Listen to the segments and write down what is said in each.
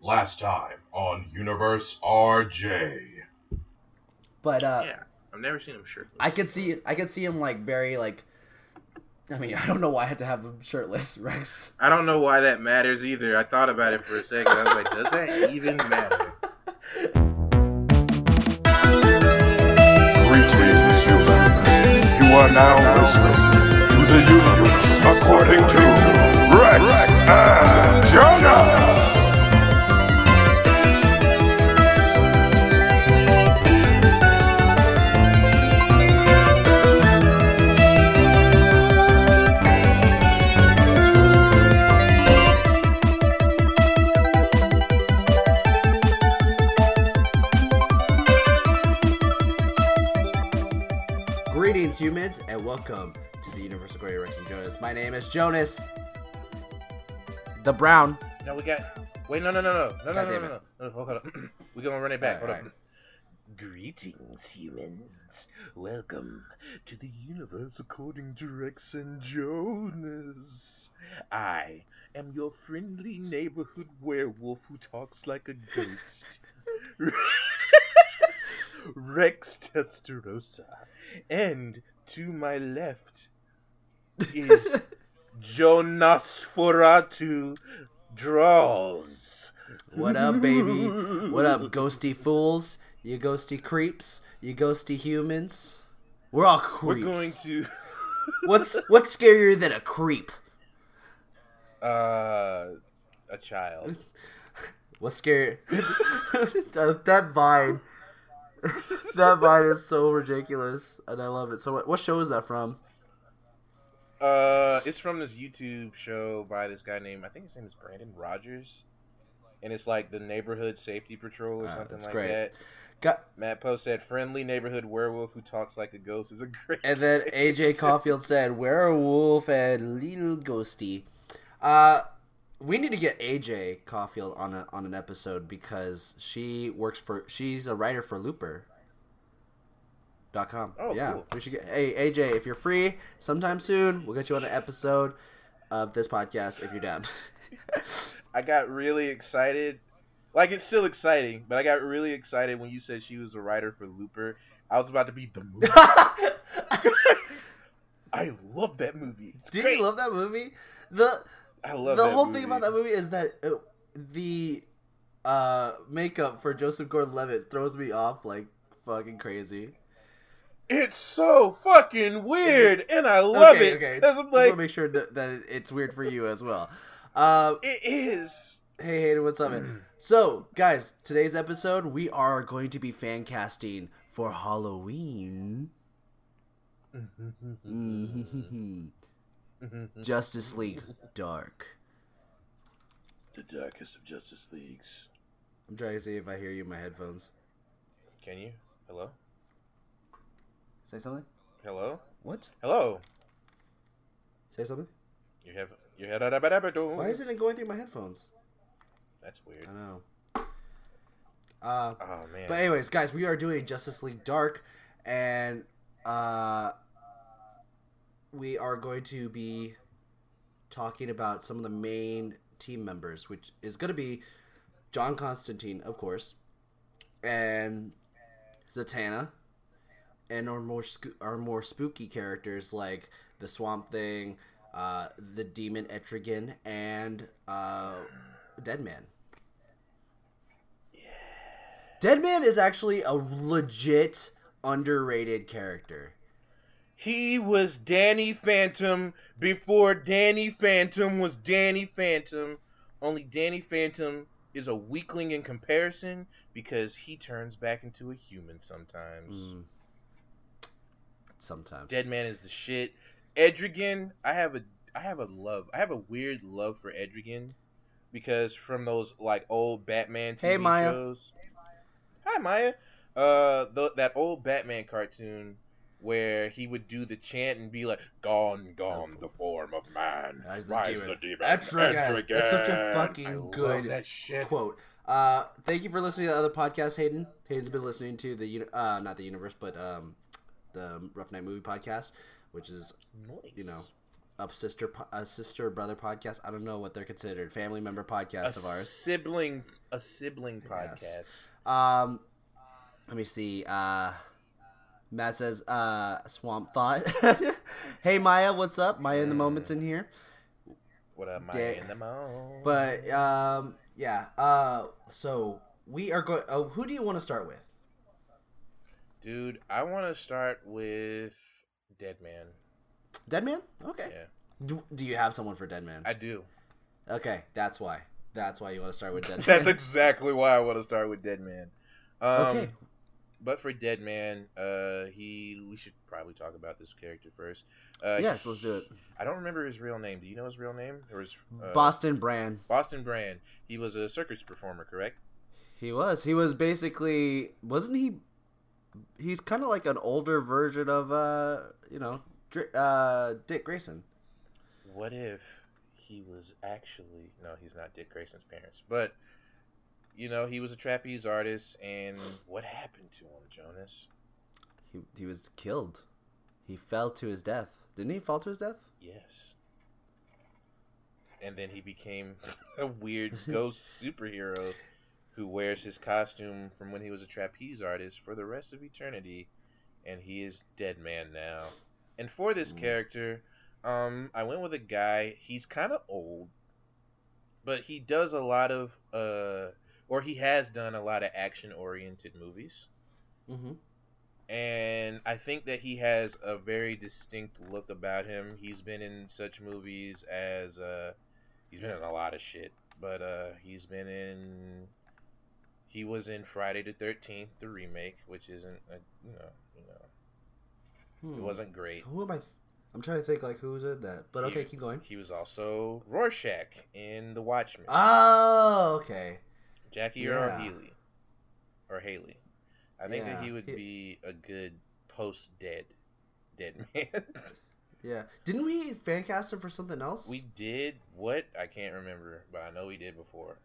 Last time on Universe RJ. But uh, yeah, I've never seen him shirtless. I could see I could see him like very like. I mean, I don't know why I had to have him shirtless, Rex. I don't know why that matters either. I thought about it for a second. I was like, does that even matter? Greetings, humans. You are now listening to the universe according to Rex and Jonas. Welcome to the Universal Great Rex and Jonas. My name is Jonas, the Brown. No, we got. Wait, no, no, no, no, no, no, no, no, no. Hold on. We're gonna run it back. Hold Alright, on. Greetings, humans. Welcome to the universe according to Rex and Jonas. I am your friendly neighborhood werewolf who talks like a ghost. Rex Testarossa. And to my left is Jonas Foratu Draws. What up, baby? What up, ghosty fools? You ghosty creeps? You ghosty humans? We're all creeps. We're going to What's what's scarier than a creep? uh a child. What's scarier? that vine. that vine is so ridiculous, and I love it. So, what, what show is that from? Uh it's from this YouTube show by this guy named I think his name is Brandon Rogers. And it's like the neighborhood safety patrol or Ah, something like great. that. Got Matt Post said friendly neighborhood werewolf who talks like a ghost is a great And then AJ Caulfield said, "Werewolf and little ghosty." Uh, we need to get AJ Caulfield on a, on an episode because she works for she's a writer for Looper. Dot com. Oh, yeah, cool. we should get. Hey AJ, if you're free sometime soon, we'll get you on an episode of this podcast if you're down. I got really excited. Like it's still exciting, but I got really excited when you said she was a writer for Looper. I was about to be the movie. I love that movie. It's Did great. you love that movie? The I love the that whole movie. thing about that movie is that uh, the uh, makeup for Joseph Gordon-Levitt throws me off like fucking crazy. It's so fucking weird, and I love okay, it. okay. 'cause Just I'm want like, to make sure that, that it's weird for you as well. Uh, it is. hey, Hayden, what's up, man? So, guys, today's episode we are going to be fan casting for Halloween. Justice League Dark. The darkest of Justice Leagues. I'm trying to see if I hear you in my headphones. Can you? Hello? Say something. Hello? What? Hello? Say something. You have you had a Why isn't it going through my headphones? That's weird. I know. Uh, Oh man. but anyways, guys, we are doing Justice League Dark, and uh, we are going to be talking about some of the main team members, which is going to be John Constantine, of course, and Zatanna, and our more sco- our more spooky characters like the Swamp Thing, uh, the Demon Etrigan, and uh, Deadman. Deadman is actually a legit underrated character. He was Danny Phantom before Danny Phantom was Danny Phantom. Only Danny Phantom is a weakling in comparison because he turns back into a human sometimes. Mm. Sometimes. Deadman is the shit. Etrigan, I have a I have a love. I have a weird love for Etrigan because from those like old Batman TV Hey, Maya. shows. Hi Maya. Uh th- that old Batman cartoon where he would do the chant and be like, "Gone, gone, the form of man. Rise the Rise demon. the demon. Etrigan. That's such a fucking good quote. Uh, thank you for listening to the other podcast, Hayden. Hayden's been listening to the uh, not the universe, but um, the Rough Night Movie podcast, which is Nice. you know a sister a sister brother podcast. I don't know what they're considered. Family member podcast a of ours. sibling, a sibling podcast. Yes. Um, let me see. Uh, Matt says, uh, Swamp Thought. hey Maya, what's up? Maya in the moments in here. What am I Da- in the mall? But um, yeah. Uh, so we are going. Oh, who do you want to start with? dude, I want to start with Dead Man. Dead Man. Okay. Yeah, Do, do you have someone for Dead Man? I do. Okay, that's why. That's why you want to start with Dead Man. That's exactly why I want to start with Dead Man. Um, okay. But for Dead Man, uh, he we should probably talk about this character first. Uh, Yes, let's do it. I don't remember his real name. Do you know his real name? Or his uh, Boston Brand. Boston Brand. He was a circus performer, correct? He was. He was basically. Wasn't he? He's kind of like an older version of, uh, you know, Dr- uh, Dick Grayson. What if he was actually no? He's not Dick Grayson's parents, but you know he was a trapeze artist. And what happened to him, Jonas? He he was killed. He fell to his death. Didn't he fall to his death? Yes. And then he became a weird ghost superhero who wears his costume from when he was a trapeze artist for the rest of eternity, and he is dead man now. And for this Mm. character, um, I went with a guy. He's kind of old, but he does a lot of, uh, or he has done a lot of action-oriented movies Mm-hmm. and I think that he has a very distinct look about him. He's been in such movies as uh, he's been in a lot of shit, but uh, he's been in. He was in Friday the Thirteenth, the remake, which isn't a, you know you know Hmm. it wasn't great. Who am I? Th- I'm trying to think like who's in that. But okay, He- keep going. He was also Rorschach in The Watchmen. Oh, okay. Jackie yeah. Haley, or Haley. I think that he would be a good post dead, dead man. Yeah. Didn't we fan cast him for something else? We did what? I can't remember, but I know we did before.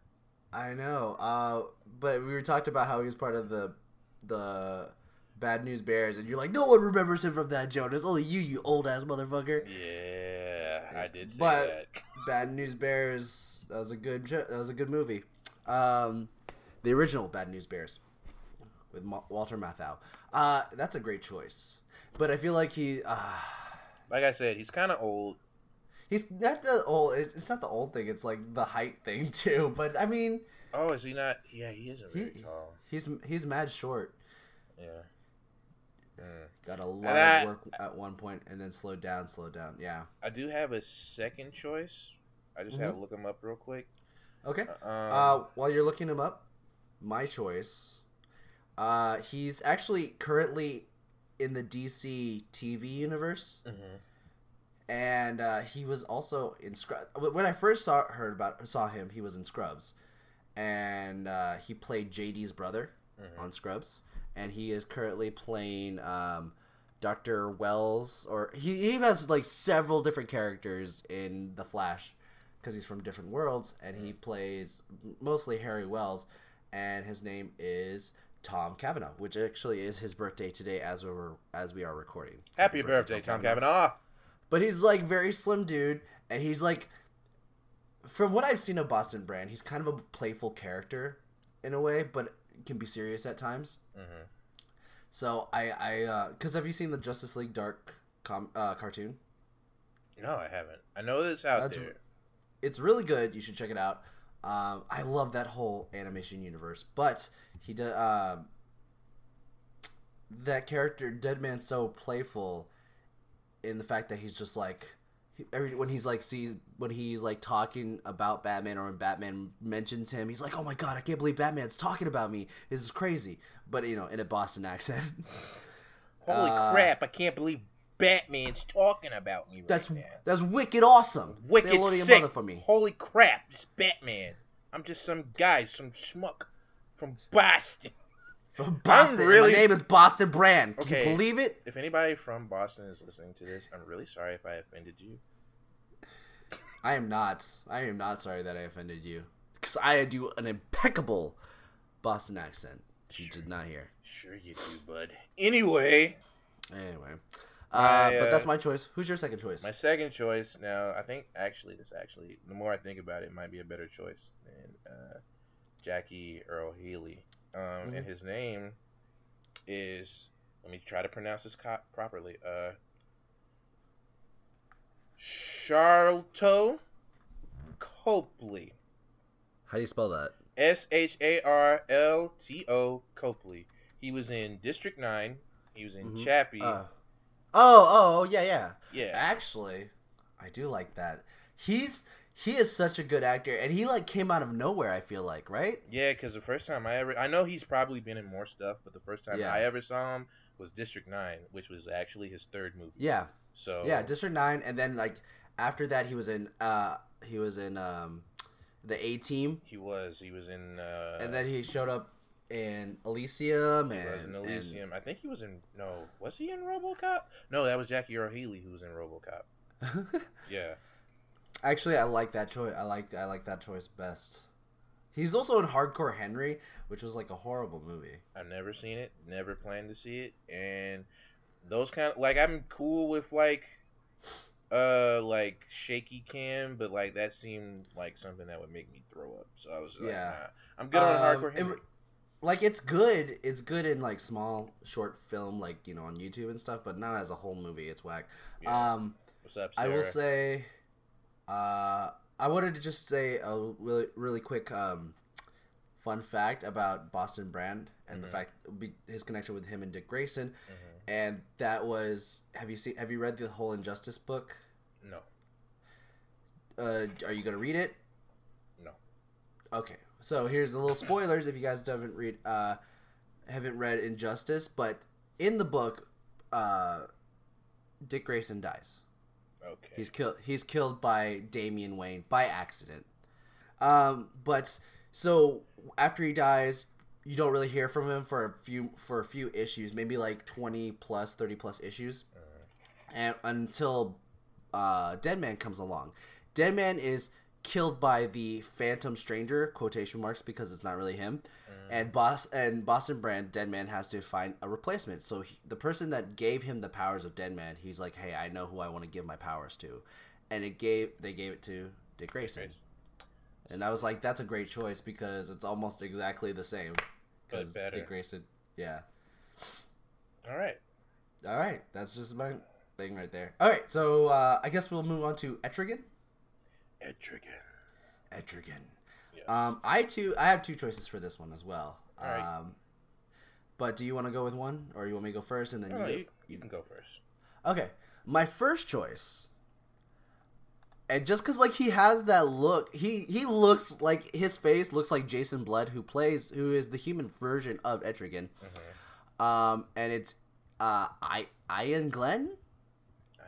I know. Uh, but we were talked about how he was part of the the Bad News Bears, and you're like, no one remembers him from that, Jonas. Only you, you old ass motherfucker. Yeah, I did say But- that. Bad News Bears. That was a good. That was a good movie. Um, the original Bad News Bears with Ma- Walter Matthau. Uh, that's a great choice. But I feel like he. Uh, Like I said, he's kind of old. he's not the old. It's not the old thing. It's like the height thing too. But I mean, Oh, is he not? Yeah, he isn't very He- tall. he's he's mad short. Yeah. Mm. Got a lot I- of work at one point, and then slowed down, slowed down. Yeah. I do have a second choice. I just Mm-hmm. had to look him up real quick. Okay. Um, Uh, while you're looking him up, my choice. Uh, he's actually currently in the DC TV universe, mhm. and uh, he was also in Scrubs. When I first saw heard about saw him, he was in Scrubs, and uh, he played JD's brother Mhm. on Scrubs, and he is currently playing um, Doctor Wells, or he, he has like several different characters in the Flash because he's from different worlds, and he plays mostly Harry Wells, and his name is Tom Cavanagh, which actually is his birthday today as we're as we are recording. Happy birthday, Tom Cavanagh. But he's like very slim dude, and he's like, from what I've seen of Boston Brand, he's kind of a playful character in a way, but can be serious at times. Mhm. So I I because have you seen the Justice League Dark com- uh, cartoon? No, I haven't. I know that it's out That's- there. It's really good. You should check it out. Um, I love that whole animation universe, but he did um that character Deadman's so playful in the fact that he's just like every when he's like sees when he's like talking about Batman or when Batman mentions him, he's like, "Oh my god, I can't believe Batman's talking about me. This is crazy." But you know, in a Boston accent. Holy Uh, crap! I can't believe Batman's talking about me right that's now. that's wicked awesome. Wicked Say hello to your sick. mother for me. Holy crap! It's Batman. I'm just some guy, some schmuck from Boston. From Boston. really- My name is Boston Brand. Can Okay. you believe it? If anybody from Boston is listening to this, I'm really sorry if I offended you. I am not. I am not sorry that I offended you. Because I do an impeccable Boston accent. You did not hear. Sure you do, bud. Anyway, Anyway. Uh, but uh, that's my choice. Who's your second choice? My second choice now, I think actually this actually the more I think about it, it might be a better choice than uh, Jackie Earle Haley. Um, and Mhm. his name is let me try to pronounce this co- properly. Uh, Sharlto Copley. How do you spell that? S H A R L T O Copley. He was in District Nine. He was in Mhm. Chappie. Uh, oh, oh, oh, yeah, yeah. yeah. Actually, I do like that. He's he is such a good actor, and he like came out of nowhere. I feel like, right? Yeah, because the first time I ever, I know he's probably been in more stuff, but the first time Yeah. I ever saw him was District Nine, which was actually his third movie. Yeah, So yeah. District Nine, and then like after that, he was in uh he was in um the A Team, he was, he was in, uh, and then he showed up in Elysium, he and was in and- Elysium. I think he was in. No, was he in RoboCop? No, that was Jackie Earle Haley who was in RoboCop. Yeah, Actually, I like that choice. I like I like that choice best. He's also in Hardcore Henry, which was like a horrible movie. I've never seen it, never planned to see it, and those kind of like I'm cool with like, uh, like shaky cam, but like that seemed like something that would make me throw up. So I was like, Yeah. nah. I'm good on Um, Hardcore it- Henry. Like it's good. It's good in like small short film, like you know on YouTube and stuff, but not as a whole movie. It's whack. Yeah. Um, What's up, I will say, uh, I wanted to just say a really really quick um, fun fact about Boston Brand and the Mhm. fact his connection with him and Dick Grayson, Mhm. and that was have you seen have you read the whole Injustice book? No, Uh, are you gonna read it? no. Okay, so here's the little spoilers if you guys haven't read uh haven't read Injustice, but in the book, uh, Dick Grayson dies. Okay. He's killed. He's killed by Damian Wayne by accident. Um, but so after he dies, you don't really hear from him for a few for a few issues, maybe like twenty plus, thirty plus issues, and until uh, Dead Man comes along. Dead Man is killed by the Phantom Stranger quotation marks because it's not really him, and boss and Boston Brand Dead Man has to find a replacement. So he, the person that gave him the powers of Dead Man, he's like, hey, I know who I want to give my powers to, and it gave they gave it to Dick Grayson. And I was like, that's a great choice because it's almost exactly the same. But 'Cause better. Dick Grayson, yeah. All right. All right, that's just my thing right there. All right, so uh, I guess we'll move on to Etrigan. Etrigan. Etrigan. Yes. Um, I too, I have two choices for this one as well. All right. Um, but do you want to go with one, or you want me to go first, and then No, you, go, you, you can go first. Okay, my first choice, and just because like he has that look, he he looks like his face looks like Jason Blood, who plays who is the human version of Etrigan. Um, and it's uh I Iain Glen,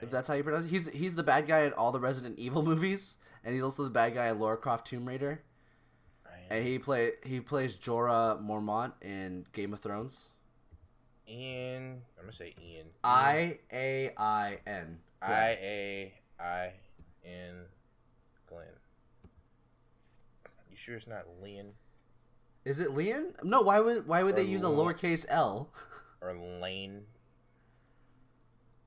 if that's how you pronounce it. He's he's the bad guy in all the Resident Evil movies, and he's also the bad guy in Lara Croft Tomb Raider. And he play he plays Jorah Mormont in Game of Thrones. Ian. I'm gonna say Ian. I A I N. I A I N Glen. You sure it's not Lynn Is it Leon? No. Why would why would Or they use a lowercase L? or Lane?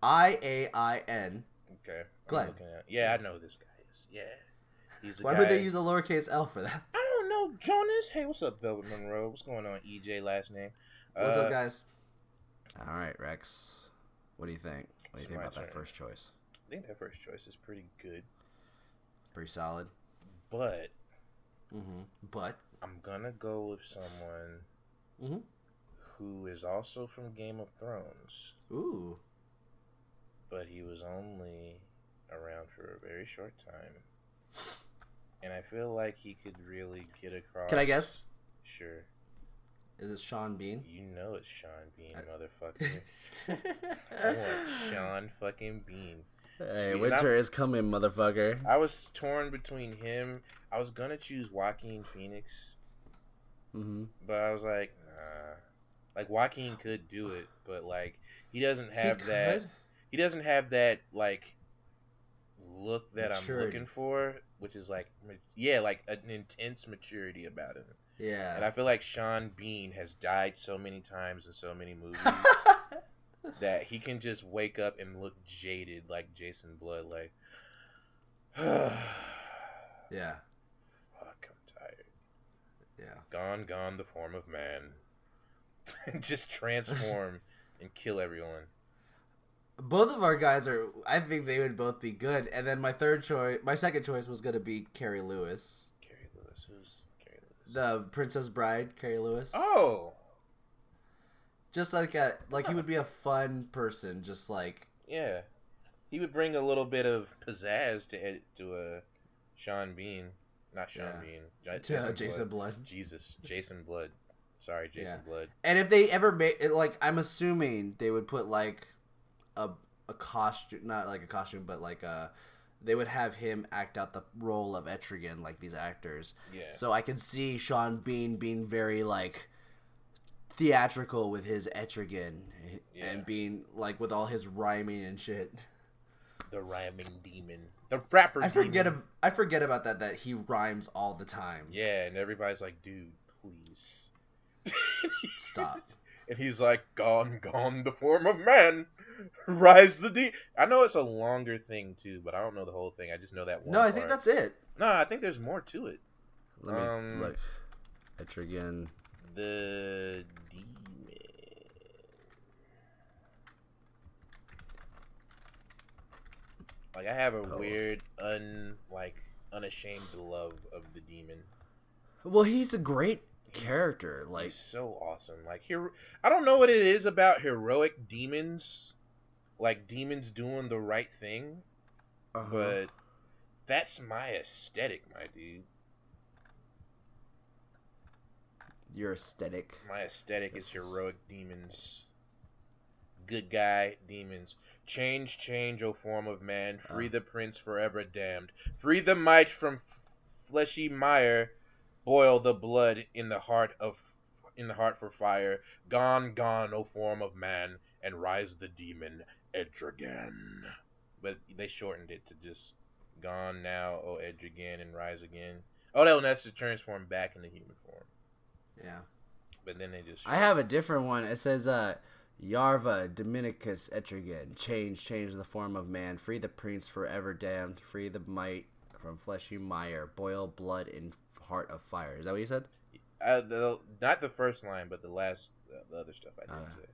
I A I N. Okay. Iain Glen. Yeah, I know who this guy is. Yeah. He's the Why guy. would they use a lowercase L for that? I don't know, Jonas. Hey, what's up, Velvet Monroe? What's going on, EJ? Last name. What's Uh, up, guys? All right, Rex. What do you think? What do you think my about that first choice? I think that first choice is pretty good, Pretty solid. but Mm-hmm. But. I'm gonna go with someone Mm-hmm. who is also from Game of Thrones, Ooh. but he was only around for a very short time. And I feel like he could really get across. Can I guess? Sure. Is it Sean Bean? You know it's Sean Bean, I- motherfucker. I want Sean fucking Bean. hey, Bean, winter is coming, motherfucker. I was torn between him. I was gonna choose Joaquin Phoenix, Mm-hmm. but I was like, nah. Like Joaquin could do it, but like he doesn't have that. He doesn't have that like look that Maturity. I'm looking for, which is like, yeah, like an intense maturity about him. Yeah. And I feel like Sean Bean has died so many times in so many movies that he can just wake up and look jaded like Jason Blood, like, Yeah. fuck, I'm tired. Yeah. Gone, gone, the form of man. just transform and kill everyone. Both of our guys are. I think they would both be good. And then my third choice, my second choice was gonna be Cary Elwes, Cary Elwes, who's Cary Elwes? the Princess Bride, Cary Elwes. Oh, Just like a like he would be a fun person. Just like yeah. He would bring a little bit of pizzazz to to uh, Sean Bean, not Sean Yeah. Bean, J- to uh, Jason Blood. Blood. Jesus, Jason Blood. Sorry, Jason Yeah. Blood. And if they ever made it, like, I'm assuming they would put like a a costume, not like a costume, but like a. They would have him act out the role of Etrigan, like these actors. Yeah. So I can see Sean Bean being very like theatrical with his Etrigan eh, Yeah. and being like with all his rhyming and shit. the rhyming demon, the rapper. I forget demon. ab- I forget about that that he rhymes all the time. Yeah, and everybody's like, dude, please. Stop. And he's like, gone, gone, the form of man. Rise the de. I know it's a longer thing too, but I don't know the whole thing. I just know that one. No, I think that's it. No, I think there's more to it. Let me Um, look. Etrigan. The demon. Like I have a Oh. weird, un like unashamed love of the demon. Well, he's a great character. Like, He's so awesome. Like here, I don't know what it is about heroic demons, like demons doing the right thing, uh-huh. but that's my aesthetic, my dude. your aesthetic. My aesthetic is heroic demons. Good guy demons. Change, change, O form of man. Free Oh. the prince forever damned. Free the might from f- fleshy mire. Boil the blood in the heart of in the heart for fire. Gone, gone, O form of man, and rise the demon Etrigan. But they shortened it to just gone now, O Etrigan, and rise again. Oh no, that's to transform back into human form. Yeah. But then they just I have a different one. It says, uh, Yarva Demonicus Etrigan. Change, change the form of man. Free the prince forever damned. Free the might from fleshy mire. Boil blood in heart of fire. Is that what you said? Uh, the, not the first line, but the last, uh, the other stuff I did Ah. say.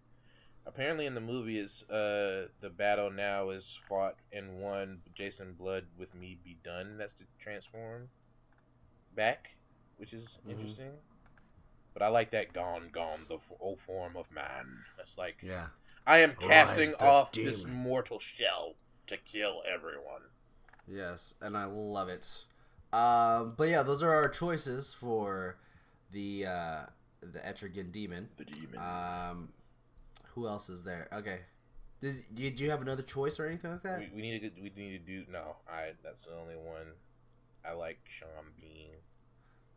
Apparently, in the movie, is uh, the battle now is fought and won. Jason Blood with me be done. That's to transform back, which is Mhm. interesting. But I like that gone, gone, the f- old form of man. That's like Yeah. I am Rise casting off this mortal shell to kill everyone. Yes, and I love it. Um, but yeah, those are our choices for the uh, the Etrigan demon. The demon. Um, who else is there? Okay. Did, did you have another choice or anything like that? we, we need to we need to do no. I that's the only one. I like Sean Bean.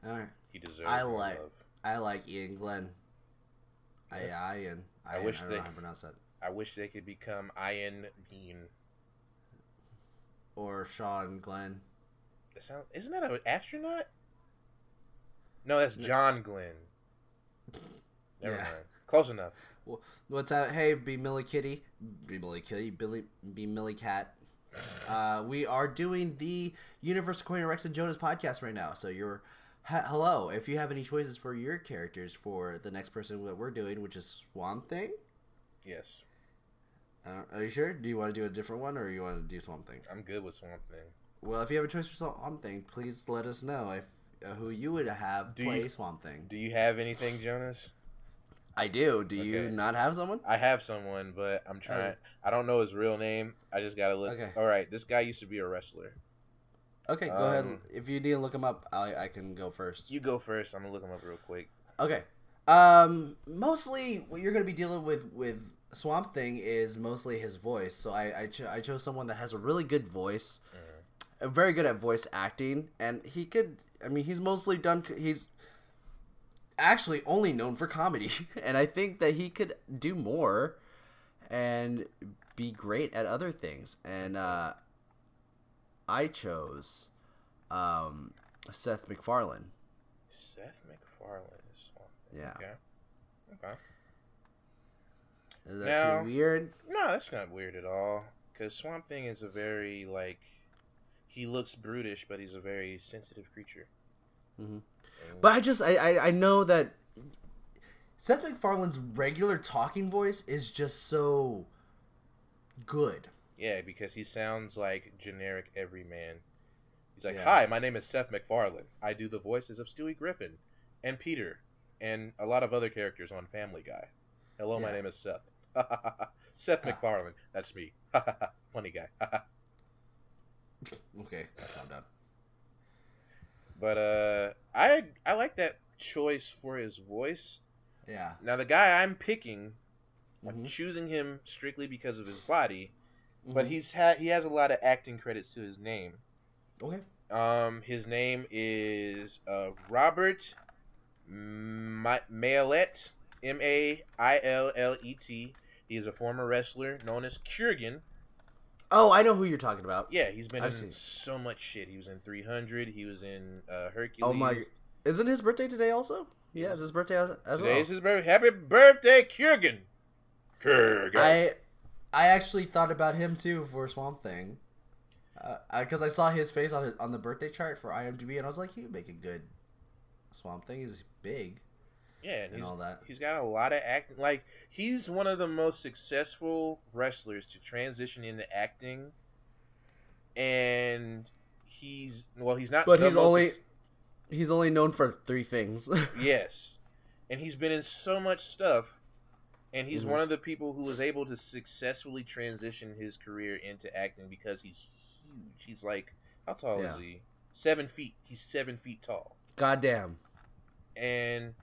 All right. He deserves. I like- love. I like Iain Glen. I Yeah. Ian. I wish I don't they- know how to pronounce that. I wish they could become Ian Bean. Or Sean Glenn. That sound, isn't that an astronaut? No, that's John Glenn. Never Yeah. mind. Close enough. What's up? Hey, be Millie Kitty, be Millie Kitty, Billy, be Millie Cat. Uh, we are doing the Universal Coin Rex and Jonas podcast right now. So you're, ha- hello. If you have any choices for your characters for the next person that we're doing, which is Swamp Thing, Yes, uh, are you sure? Do you want to do a different one, or you want to do Swamp Thing? I'm good with Swamp Thing. Well, if you have a choice for Swamp Thing, please let us know if uh, who you would have Do play you- Swamp Thing. Do you have anything, Jonas? I do. Do you not have someone? I have someone, but I'm trying. I don't know his real name. I just gotta look. Okay. All right, this guy used to be a wrestler. Okay, go ahead. Um, If you need to look him up, I, I can go first. You go first. I'm gonna look him up real quick. Okay. Um, mostly what you're going to be dealing with with Swamp Thing is mostly his voice. So I I, cho- I chose someone that has a really good voice, uh, very good at voice acting, and he could. I mean, he's mostly done. He's actually only known for comedy, and I think that he could do more and be great at other things. And uh, I chose um, Seth MacFarlane. Seth MacFarlane is Swamp Thing. Yeah. Okay. Okay. Is that No. too weird? No, that's not weird at all. Because Swamp Thing is a very like, he looks brutish, but he's a very sensitive creature. Mhm. But I just I, I I know that Seth MacFarlane's regular talking voice is just so good. yeah, because he sounds like generic everyman. He's like, Yeah. "Hi, my name is Seth MacFarlane. I do the voices of Stewie Griffin and Peter and a lot of other characters on Family Guy. Hello, my name is Seth. Seth ah. MacFarlane. That's me. Funny guy. Okay, calm down. But uh, I I like that choice for his voice. Yeah. Now the guy I'm picking, I'm Mhm. choosing him strictly because of his body, but Mhm. he's had he has a lot of acting credits to his name. okay. Um, his name is uh, Robert Ma- Maillet, M A I L L E T. He is a former wrestler known as Kurgan. Oh, I know who you're talking about. Yeah, he's been I've in seen. so much shit. He was in 300. He was in uh, Hercules. Oh my- Isn't his birthday today also? Yeah, it's his birthday as, as well. Today's his birthday. Happy birthday, Kurgan. Kurgan. I I actually thought about him too for Swamp Thing, because I saw his face on his, on the birthday chart for IMDb, and I was like, he would make a good Swamp Thing. He's big yeah, and and all that. he's got a lot of acting. Like he's one of the most successful wrestlers to transition into acting, and he's well, he's not. But the he's only- suc- He's only known for three things. yes, and he's been in so much stuff, and he's Mhm. one of the people who was able to successfully transition his career into acting because he's huge. He's like how tall Yeah. is he? Seven feet. He's seven feet tall. Goddamn. and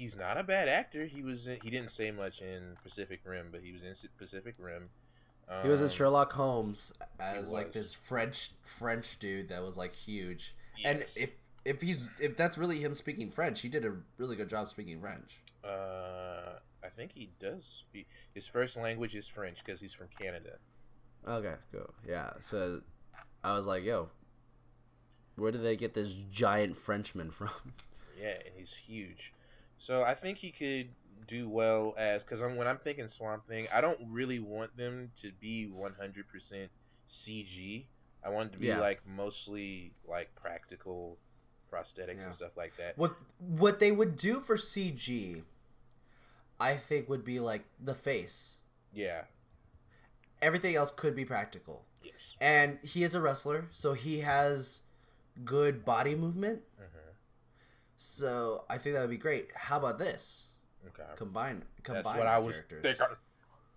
he's not a bad actor. He was in, he didn't say much in Pacific Rim, but he was in Pacific Rim. Um, He was in Sherlock Holmes as was. like this French French dude that was like huge. And if if he's if that's really him speaking French, he did a really good job speaking French. uh, I think he does speak. His first language is French because he's from Canada. Okay, cool. Yeah. So I was like, yo, where did they get this giant Frenchman from? Yeah, and he's huge. So I think he could do well as because when I'm thinking Swamp Thing, I don't really want them to be 100% CG. I want it to be Yeah. like mostly like practical prosthetics Yeah. and stuff like that. What what they would do for CG, I think would be like the face. Yeah. Everything else could be practical. Yes. And he is a wrestler, so he has good body movement. hmm So I think that would be great. How about this? Okay. Combine combine That's what our I was characters. thinking.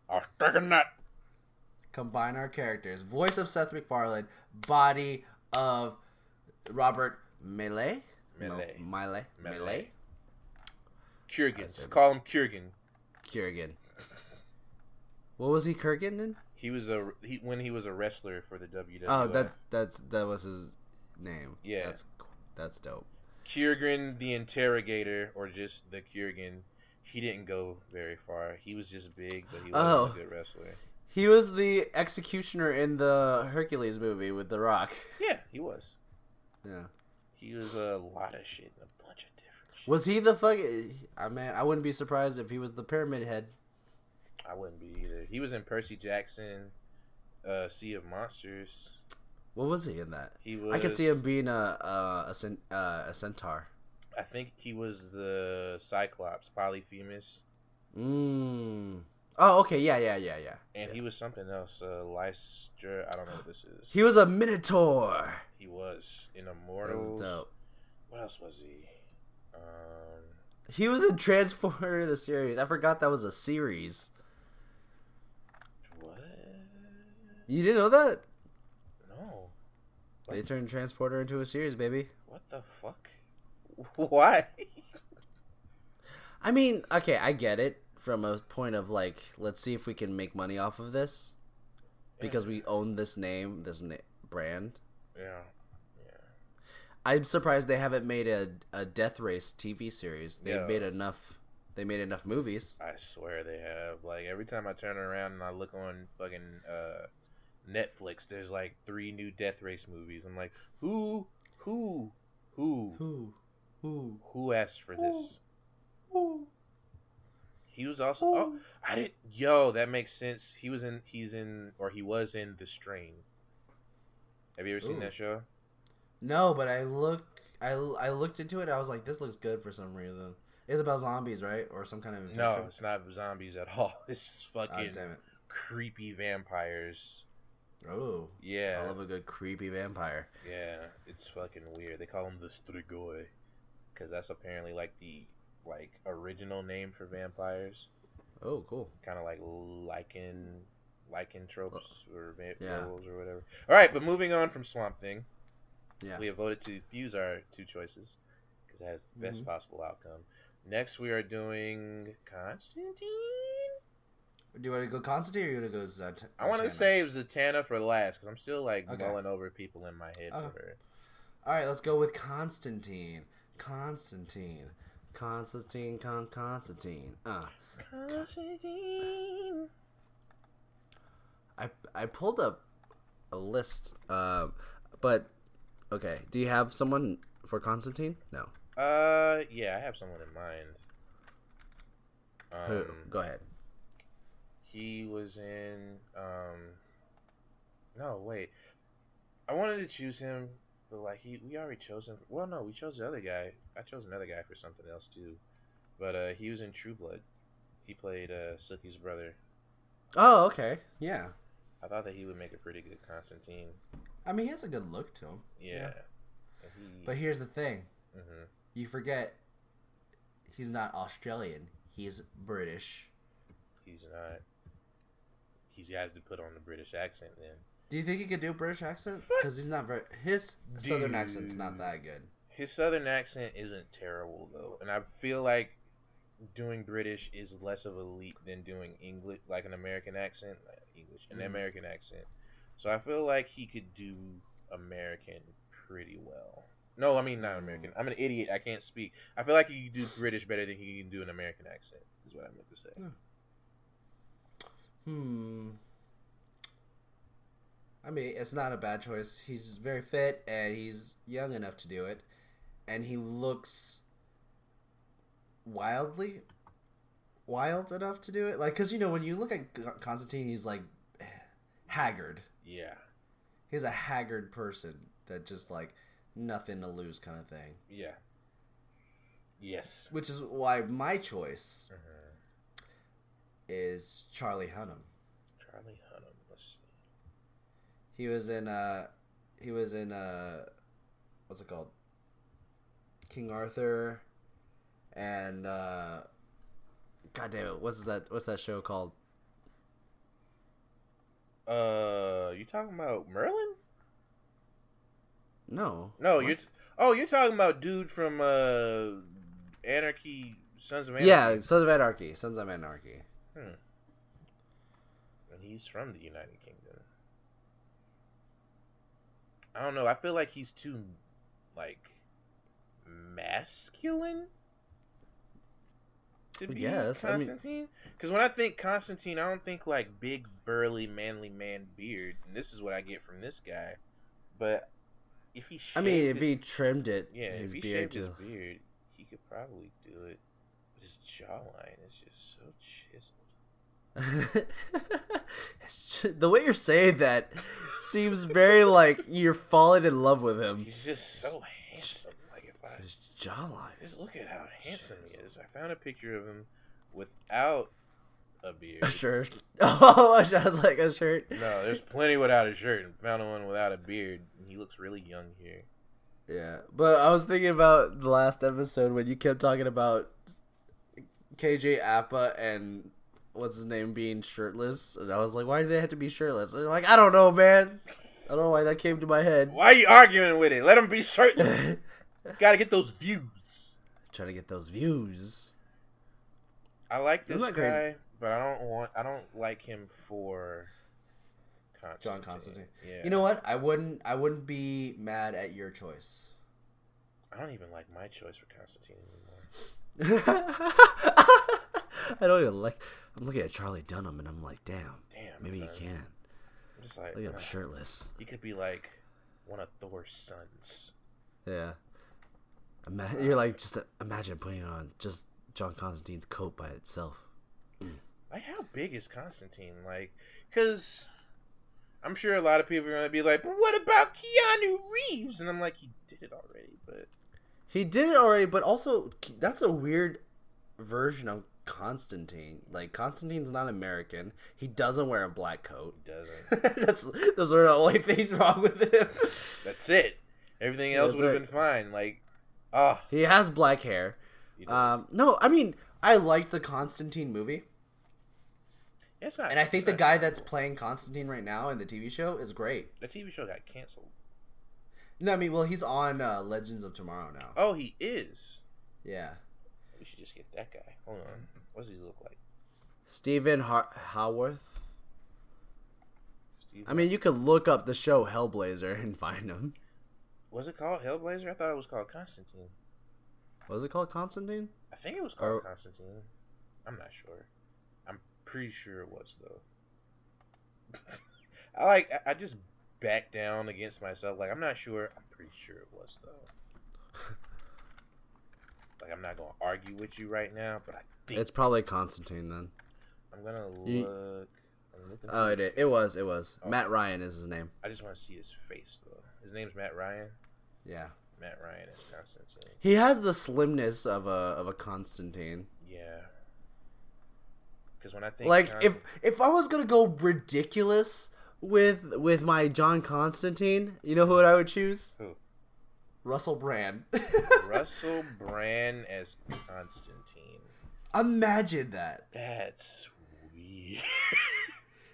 I was thinking that. Combine our characters. Voice of Seth MacFarlane, body of Robert Maillet. Maillet. Mo- Maillet. Maillet. Kurgan. Call him Kurgan. Kurgan. What was he Kurgan in? He was a he when he was a wrestler for the WWE. Oh, that that's that was his name. Yeah. That's that's dope. Kurgan the Interrogator, or just the Kurgan. He didn't go very far. He was just big, but he wasn't Oh. a good wrestler. He was the executioner in the Hercules movie with The Rock. Yeah, he was. Yeah. He was a lot of shit, a bunch of different shit. Was he the fuck? I mean, I wouldn't be surprised if he was the pyramid head. I wouldn't be either. He was in Percy Jackson, uh, Sea of Monsters. What was he in that? He was. I could see him being a a a, cen- uh, a centaur. I think he was the Cyclops, Polyphemus, Mm. Oh, okay. Yeah, yeah, yeah, yeah. and Yeah. he was something else. Uh, Leicester. I don't know what this is. He was a minotaur. He was in Immortals. dope. What else was he? Um, He was in Transporter the series. I forgot that was a series. what? You didn't know that? They turned Transporter into a series, baby. What the fuck? Why? I mean, okay, I get it from a point of like, let's see if we can make money off of this because we own this name, this na- brand. Yeah. Yeah. I'm surprised they haven't made a a Death Race TV series. They Yeah. made enough. They made enough movies. I swear they have. Like every time I turn around and I look on fucking uh, Netflix, there's like three new Death Race movies. I'm like, who, who, who, Who, who, who asked for this? who? He was also. Oh, I didn't. Yo, that makes sense. He was in. He's in, or he was in The Strain. Have you ever seen that show? No, but I look, I, I looked into it. I was like, this looks good for some reason. It's about zombies, right, or some kind of infection. No, it's not zombies at all. It's Oh, fucking damn it. creepy vampires. Oh, Yeah, I love a good creepy vampire. yeah. It's fucking weird. They call them the Strigoi, because that's apparently like the like original name for vampires. Oh, cool. kind of like lichen lichen lycanthropes or va- Yeah. werewolves or whatever. All right, but moving on from Swamp Thing, Yeah. we have voted to fuse our two choices because it has the best Mhm. possible outcome. Next, we are doing Constantine. Do you want to go Constantine or you want to go Zat- I want to Zatanna? save Zatanna for last because I'm still like Okay. mulling over people in my head Okay. for her. All right, let's go with Constantine. Constantine. Constantine. Con Constantine. Uh, Constantine. I I pulled up a list. Um, but okay. Do you have someone for Constantine? No. Uh, yeah, I have someone in mind. Who? Um, Go ahead. He was in um No, wait. I wanted to choose him, but like he we already chose him. Well, no, we chose the other guy. I chose another guy for something else too. But uh he was in True Blood. He played uh Sookie's brother. Oh, okay. Yeah. I thought that he would make a pretty good Constantine. I mean, he has a good look to him. Yeah. Yeah. He, But here's the thing: Mhm. you forget he's not Australian. He's British. he's not he's has to put on the British accent then. Do you think he could do a British accent? Because he's not very. His southern accent's not that good. His southern accent isn't terrible though, and I feel like doing British is less of a leap than doing English, like an American accent, like English, an Mhm. American accent. So I feel like he could do American pretty well. No, I mean not American. I'm an idiot. I can't speak. I feel like he could do British better than he can do an American accent. Is what I meant to say. Hmm. I mean, it's not a bad choice. He's very fit and he's young enough to do it, and he looks wildly wild enough to do it. Like, cause you know when you look at Constantine, he's like haggard. Yeah, He's a haggard person that just like nothing to lose kind of thing. yeah, yes. Which is why my choice Mhm. Is Charlie Hunnam. Charlie Hunnam. Let's see. He was in uh he was in uh what's it called? King Arthur and uh God damn it, what's that what's that show called? Uh, you talking about Merlin? No. No, What? you're. T- oh, you're talking about dude from uh, Anarchy, Sons of Anarchy. Yeah, Sons of Anarchy. Sons of Anarchy. Hmm. And he's from the United Kingdom. I don't know. I feel like he's too, like, masculine. To I be I mean- Constantine. Because when I think Constantine, I don't think like big, burly, manly man beard. And this is what I get from this guy. But if he, I mean, if he trimmed it, yeah, his if he beard shaved his beard, he could probably do it. But his jawline is just so chiseled. It's ju- the way you're saying that seems very like you're falling in love with him. He's just so handsome. Like if I His jawline. just look at how handsome he is. I found a picture of him without a beard. A shirt. Oh, I was like a shirt. No, there's plenty without a shirt, and found one without a beard. And he looks really young here. Yeah, but I was thinking about the last episode when you kept talking about KJ Apa and what's his name being shirtless, and I was like, why do they have to be shirtless? And they're like, I don't know, man. I don't know why that came to my head. Why are you arguing with it? Let him be certain. Gotta get those views. Trying to get those views. I like this guy, crazy? but I don't want. I don't like him for Constantine. John Constantine. Yeah. You know what? I wouldn't. I wouldn't be mad at your choice. I don't even like my choice for Constantine anymore. I don't even like. I'm looking at Charlie Hunnam, and I'm like, damn, Damn. maybe he can. I'm just like, Look at him nah. shirtless. he could be like one of Thor's sons. Yeah. Ima- you're like just uh, imagine putting on just John Constantine's coat by itself. like how big is Constantine? Like, cause I'm sure a lot of people are gonna be like, but what about Keanu Reeves? And I'm like, he did it already, but He did it already, but also that's a weird version of Constantine. Like Constantine's not American. He doesn't wear a black coat. he doesn't. that's those are the only things wrong with him. That's it. Everything else would have been fine. Like, ah, He has black hair. Um, no, I mean I liked the Constantine movie, it's not. and I think the guy that's playing Constantine right now in the TV show is great. the TV show got canceled. No, I mean, well, he's on uh, Legends of Tomorrow now. Oh, he is. Yeah, We should just get that guy. Hold on. What does he look like? Stephen Har- Howarth. Steve? I mean, you could look up the show Hellblazer and find him. was it called Hellblazer? I thought it was called Constantine. Was it called, Constantine? I think it was called Or- Constantine. I'm not sure. I'm pretty sure it was though. I like. I- I just back down against myself. Like I'm not sure. I'm pretty sure it was though. like I'm not gonna argue with you right now, but I think It's probably Constantine then. I'm gonna You- look. Oh, through- it it was it was Oh. Matt Ryan is his name. I just want to see his face though. His name's Matt Ryan. Yeah, Matt Ryan is Constantine. he has the slimness of a of a Constantine. Yeah. Because when I think Like if if I was gonna go ridiculous with with my John Constantine, you know who I would choose? Who? Russell Brand. Russell Brand as Constantine. Imagine that. That's weird.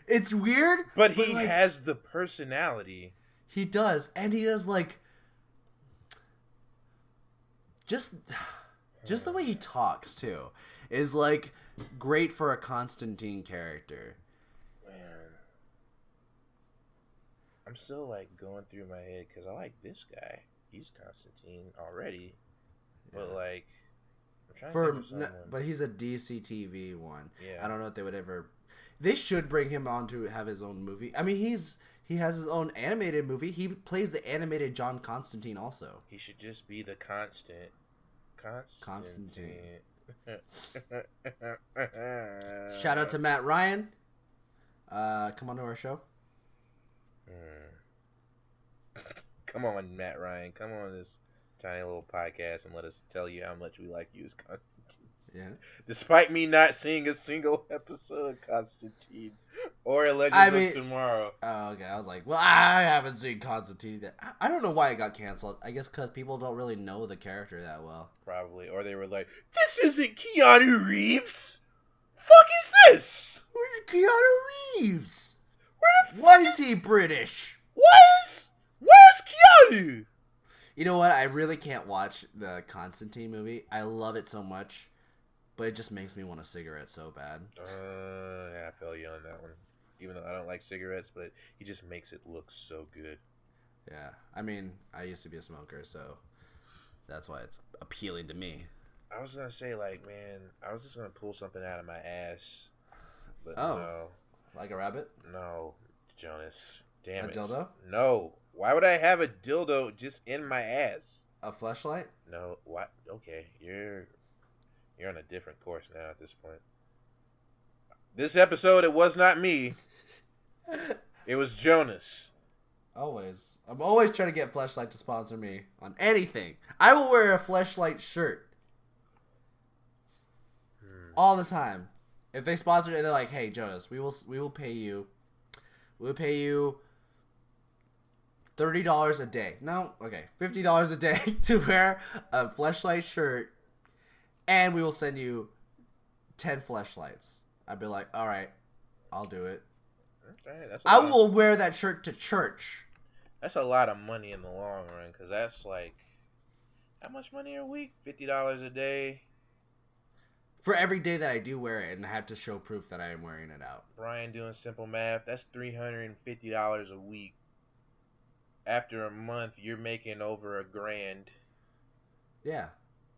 It's weird, but he like, has the personality. He does, and he does like just just the way he talks too is like great for a Constantine character. Man. I'm still like going through my head because I like this guy. He's Constantine already. But Yeah. like, I'm trying For to think of but he's a DC TV one. Yeah. I don't know if they would ever. They should bring him on to have his own movie. I mean, he's he has his own animated movie. He plays the animated John Constantine also. He should just be the constant. Constantine. Shout out to Matt Ryan. Uh, come on to our show. Hmm. Come on, Matt Ryan. Come on this tiny little podcast and let us tell you how much we like you as Constantine. Yeah. Despite me not seeing a single episode of Constantine or Legends I mean- of Tomorrow. Oh, okay. I was like, well, I haven't seen Constantine. yet. I- don't know why it got canceled. I guess because people don't really know the character that well. Probably. Or they were like, this isn't Keanu Reeves! Fuck is this? Where's Keanu Reeves? Where the Why is he British? Where's, where's You know what? I really can't watch the Constantine movie. I love it so much, but it just makes me want a cigarette so bad. Uh, yeah, I feel you on that one. Even though I don't like cigarettes, but he just makes it look so good. Yeah. I mean, I used to be a smoker, so that's why it's appealing to me. I was gonna say like, man, I was just gonna pull something out of my ass, but Oh. Like a rabbit? no, no, Jonas, damn A it, dildo? No, why would I have a dildo just in my ass? A flashlight? No, what? Okay, you're you're on a different course now at this point. This episode, it was not me. It was Jonas. Always. I'm always trying to get Fleshlight to sponsor me on anything. I will wear a Fleshlight shirt Hmm. all the time. If they sponsor it, they're like, "Hey, Jonas, we will we will pay you. We'll pay you thirty dollars a day. No, okay, fifty dollars a day to wear a Fleshlight shirt, and we will send you ten Fleshlights." I'd be like, "All right, I'll do it. Okay, I will wear that shirt to church." That's a lot of money in the long run, cause that's like how much money a week? Fifty dollars a day. for every day that I do wear it and I have to show proof that I am wearing it out. Brian doing simple math. That's three hundred and fifty dollars a week. After a month, you're making over a grand, Yeah.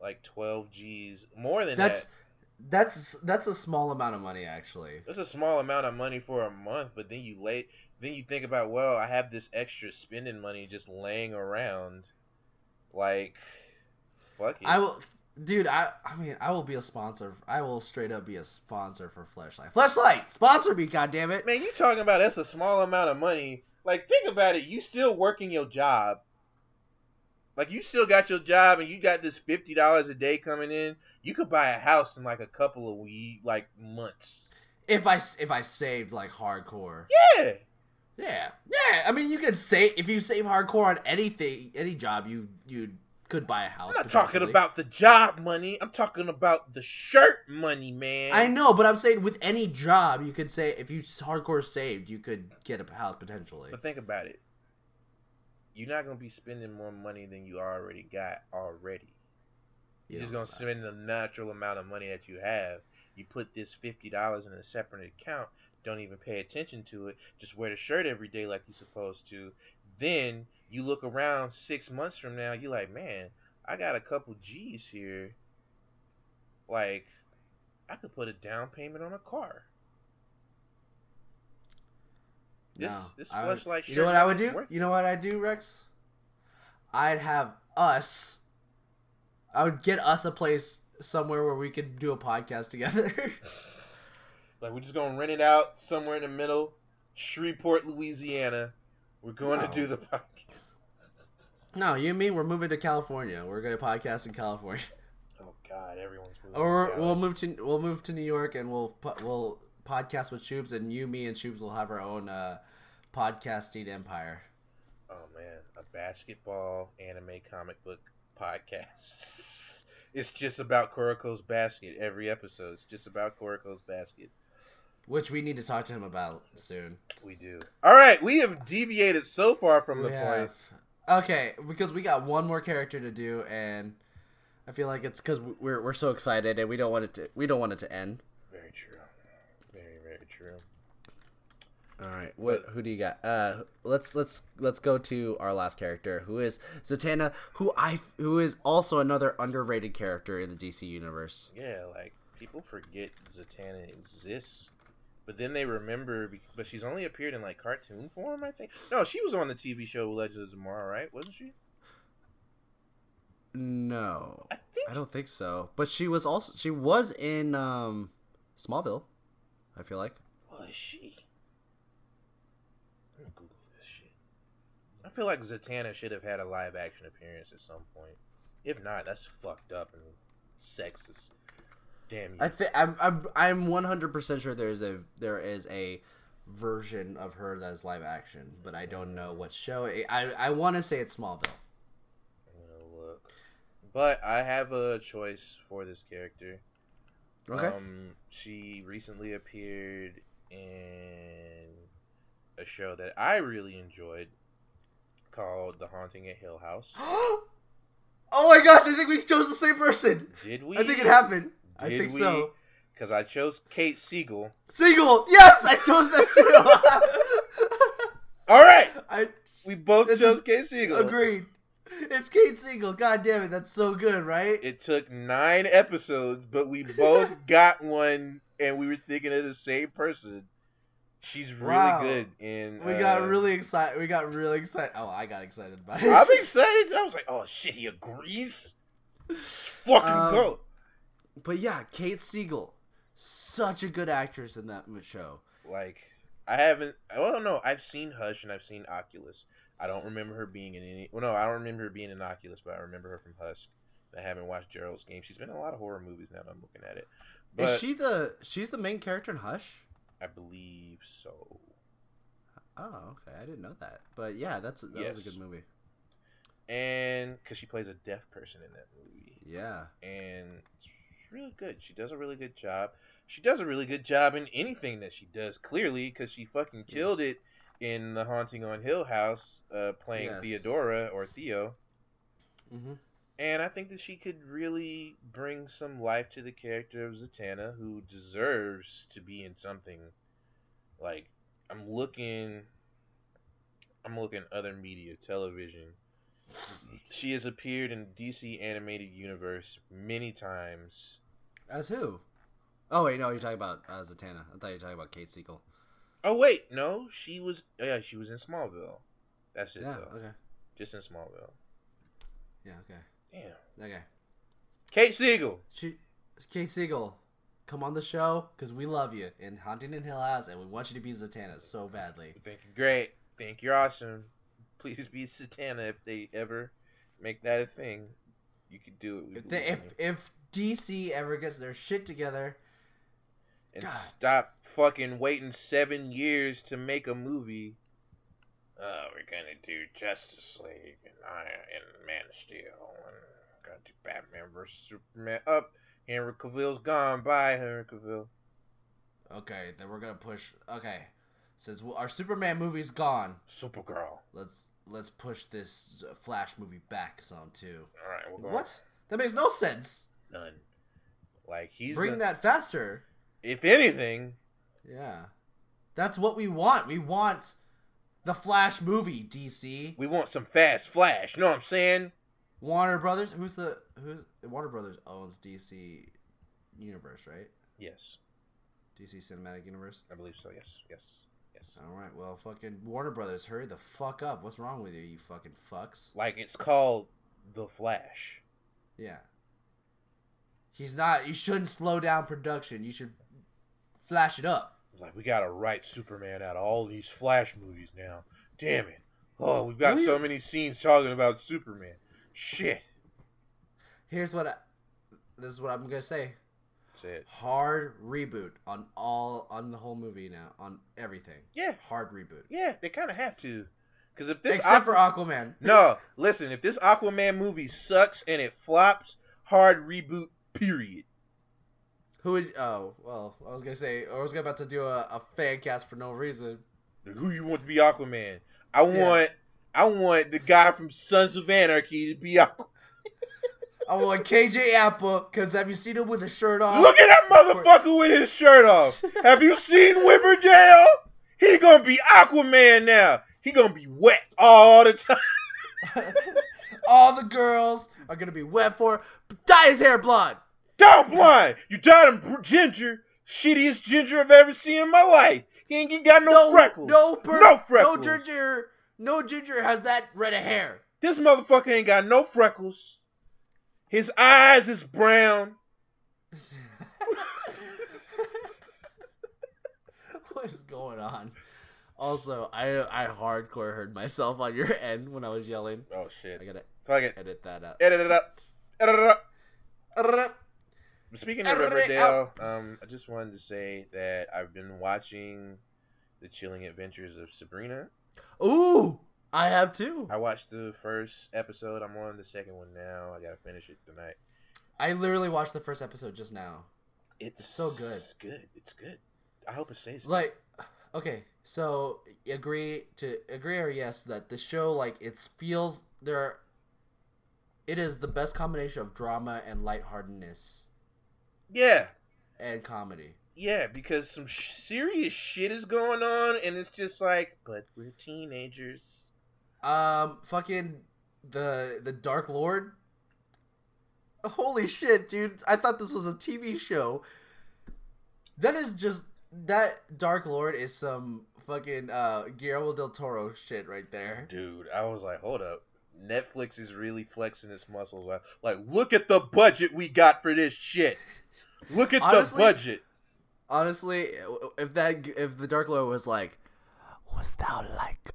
like twelve G's, more than That's that. that's that's a small amount of money actually. That's a small amount of money for a month, but then you lay, then you think about, well, I have this extra spending money just laying around, like, fuck it. I will Dude, I I mean, I will be a sponsor. I will straight up be a sponsor for Fleshlight. Fleshlight, sponsor me, god damn goddammit. Man, you talking about that's a small amount of money. Like, think about it. You still working your job. Like, you still got your job and you got this $50 a day coming in. You could buy a house in like a couple of week, like months. If I if I saved like hardcore. Yeah. Yeah. Yeah, I mean, you could save if you save hardcore on anything, any job, you you could buy a house. I'm not talking about the job money. I'm talking about the shirt money, man. I know, but I'm saying with any job, you could say if you hardcore saved, you could get a house potentially. But think about it. You're not gonna be spending more money than you already got already. You You're just gonna spend the natural amount of money that you have. You put this fifty dollars in a separate account. Don't even pay attention to it. Just wear the shirt every day like you're supposed to. Then you look around six months from now. You're like, man, I got a couple G's here. Like, I could put a down payment on a car. This No, this flashlight. You know what I would do? You know what I'd do, Rex? I'd have us. I would get us a place somewhere where we could do a podcast together. Like we're just gonna rent it out somewhere in the middle, Shreveport, Louisiana. We're going No. to do the podcast. No, you and me, we're moving to California. We're gonna podcast in California, Oh God, everyone's moving. or to we'll move to we'll move to New York and we'll we'll podcast with Shoobs, and you, me, and Shoobs will have our own uh, podcasting empire. Oh man, a basketball anime comic book podcast. It's just about Kuroko's basket. Every episode, it's just about Kuroko's basket. Which we need to talk to him about soon. We do. All right, we have deviated so far from the We point. Okay, because we got one more character to do, and I feel like it's because we're we're so excited, and we don't want it to we don't want it to end. Very true. Very very true. All right, what who do you got? Uh, let's let's let's go to our last character, who is Zatanna, who I who is also another underrated character in the DC universe. Yeah, like people forget Zatanna exists, but then they remember. But she's only appeared in like cartoon form, I think. No, she was on the TV show Legends of Tomorrow, right? Wasn't she? No, I think. I don't think so. But she was also she was in um Smallville. I feel like. Was she? I'm gonna Google this shit. I feel like Zatanna should have had a live action appearance at some point. If not, that's fucked up and sexist. Damn you. I think I'm I'm I'm 100% sure there's a there is a version of her that's live action, but I don't know what show. I I, I want to say it's Smallville. I'm gonna look. But I have a choice for this character. Okay. Um, she recently appeared in a show that I really enjoyed called The Haunting at Hill House. oh my gosh! I think we chose the same person. Did we? I think it happened. I Did think we? so. Because I chose Kate Siegel. Single. Yes, I chose that too. All right, I we both chose a- Kate Siegel. agreed. It's Kate Siegel. God damn it, that's so good, right? It took nine episodes, but we both got one, and we were thinking of the same person. She's really Wow. good, and we got uh, really excited. We got really excited. Oh, I got excited about it. I'm excited. I was like, "Oh shit, he agrees." Fucking Um, go. But yeah, Kate Siegel, such a good actress in that show. Like, I haven't. Oh, well, no, I've seen Hush and I've seen Oculus. I don't remember her being in any. Well, no, I don't remember her being in Oculus, but I remember her from Hush. I haven't watched Gerald's Game. She's been in a lot of horror movies now. That I'm looking at it. But Is she the? She's the main character in Hush. I believe so. Oh, okay. I didn't know that. But yeah, that's that was a good movie. And because she plays a deaf person in that movie. Yeah. and really good. She does a really good job. She does a really good job in anything that she does. Clearly, because she fucking killed it in The Haunting on Hill House, uh, playing Yes. Theodora or Theo. hmm And I think that she could really bring some life to the character of Zatanna, who deserves to be in something. Like, I'm looking. I'm looking other media, television. She has appeared in DC animated universe many times. As who? Oh wait, no, you're talking about uh, Zatanna. I thought you were talking about Kate Siegel. Oh wait, no, she was. Oh, yeah, she was in Smallville. That's it Yeah. though. Okay. Just in Smallville. Yeah. Okay. Damn. Okay. Kate Siegel. She, Kate Siegel, come on the show because we love you in Huntington Hill House and we want you to be Zatanna so badly. Thank you're great. Think you're awesome. Please be Zatanna if they ever make that a thing. You could do it. If, they, if if DC ever gets their shit together, and God. stop fucking waiting seven years to make a movie. Oh, we're gonna do Justice League and I and Man of Steel and gonna do Batman vs Superman. Up, Henry Cavill's gone. Bye, Henry Cavill. okay, then we're gonna push. Okay, since our Superman movie's gone, Supergirl. let's let's push this Flash movie back some too. All right, we're going. What? That makes no sense. None. Like he's Bring gonna- that faster. If anything, Yeah, that's what we want. We want the Flash movie. DC, we want some fast Flash. You know what I'm saying? Warner Brothers. Who's the who's Warner Brothers owns DC Universe, right? Yes, DC Cinematic Universe. I believe so. Yes, yes, yes. All right, well, fucking Warner Brothers, hurry the fuck up. What's wrong with you, you fucking fucks? Like it's called the Flash. Yeah. He's not. You shouldn't slow down production. You should flash it up. Like we gotta write Superman out of all these Flash movies now. Damn it! Oh, we've got so you- many scenes talking about Superman. Shit. Here's what. I, this is what I'm gonna say. That's it. Hard reboot on all on the whole movie now on everything. Yeah, Hard reboot. yeah. They kind of have to, because if this Except Aqu- for Aquaman. no, listen, if this Aquaman movie sucks and it flops, hard reboot. Period. Who would? Oh, well, I was gonna say I was about to do a, a fan cast for no reason. Who you want to be Aquaman? I Yeah. want, I want the guy from Sons of Anarchy to be Aquaman. I want KJ Apa because have you seen him with a shirt on? Look at that motherfucker with his shirt off. Have you seen Riverdale? He gonna be Aquaman now. He gonna be wet all the time. all the girls are gonna be wet for dye his hair blonde. Down blind. You dyed him ginger. Shittiest ginger I've ever seen in my life. He ain't got no, freckles. No, per- no freckles. No ginger. No ginger has that red of hair. This motherfucker ain't got no freckles. His eyes is brown. what is going on? Also, I I hardcore heard myself on your end when I was yelling. Oh shit. I gotta Fuck it. edit that out. Edit it up. Edit it up. Edit Speaking of Riverdale, um, I just wanted to say that I've been watching the Chilling Adventures of Sabrina. Ooh, I have too. I watched the first episode. I'm on the second one now. I gotta finish it tonight. I literally watched the first episode just now. It's so good. It's good. It's good. I hope it stays. good. Like, okay, so agree to agree or yes that the show like it feels there. It is the best combination of drama and lightheartedness yeah, and comedy. yeah, because some sh- serious shit is going on, and it's just like, but we're teenagers. Um, fucking the the Dark Lord. Holy shit, dude! I thought this was a TV show. That is just that Dark Lord is some fucking uh Guillermo del Toro shit right there. Dude, I was like, hold up. Netflix is really flexing its muscles. Like, Like, look at the budget we got for this shit. Look at Honestly- the budget. Honestly, if that if the Dark Lord was like, "Was thou like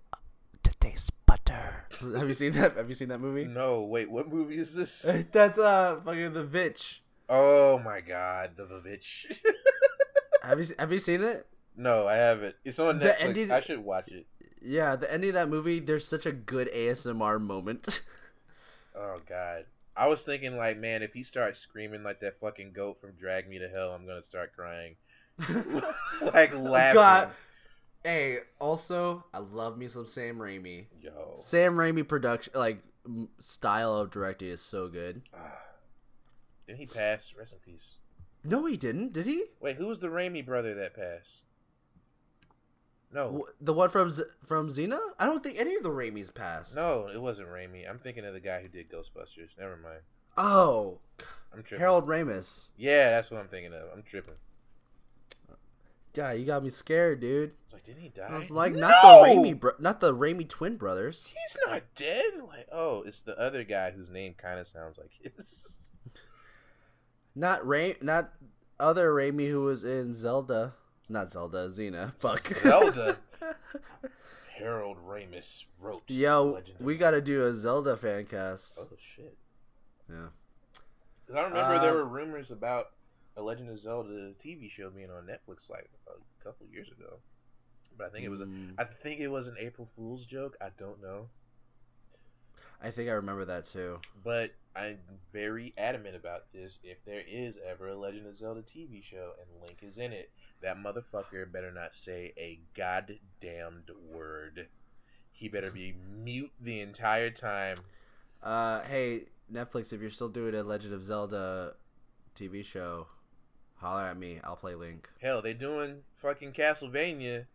to taste butter?" Have you seen that? Have you seen that movie? No, wait, what movie is this? That's uh fucking the Vitch. Oh my god, the bitch. Have you have you seen it? no, I haven't. It's on The Netflix. ending- I should watch it. Yeah, the ending of that movie. There's such a good ASMR moment. Oh god. I was thinking like, man, if he starts screaming like that fucking goat from Drag Me to Hell, I'm gonna start crying. like laughing. God. Hey, also, I love me some Sam Raimi. Yo. Sam Raimi production, like m- style of directing, is so good. Ah. Didn't he pass? Rest in peace. No, he didn't. Did he? Wait, who was the Raimi brother that passed? No. The one from Z- from Xena? I don't think any of the Raimis passed. No, it wasn't Raimi. I'm thinking of the guy who did Ghostbusters. Never mind. Oh, I'm tripping. Harold Ramis. Yeah, that's what I'm thinking of. I'm tripping. Yeah, you got me scared, dude. It's like, didn't he die? I was like, no! not the Raimi, bro- not the Raimi twin brothers. He's not dead. Like, oh, it's the other guy whose name kind of sounds like his. Not Ray, not other Raimi who was in Zelda. Not Zelda, Xena. Fuck. Zelda. Harold Ramis wrote. Yo, we gotta do a Zelda fan cast. Oh shit! Yeah. 'Cause I remember there Uh, were rumors about a Legend of Zelda TV show being on Netflix like a couple years ago, but I think it was a, Mm, I think it was an April Fool's joke. I don't know, I think I remember that too. but I'm very adamant about this. If there is ever a Legend of Zelda TV show and Link is in it, that motherfucker better not say a goddamned word. He better be mute the entire time. Uh, hey Netflix, if you're still doing a Legend of Zelda TV show, holler at me. I'll play Link. Hell, they doing fucking Castlevania,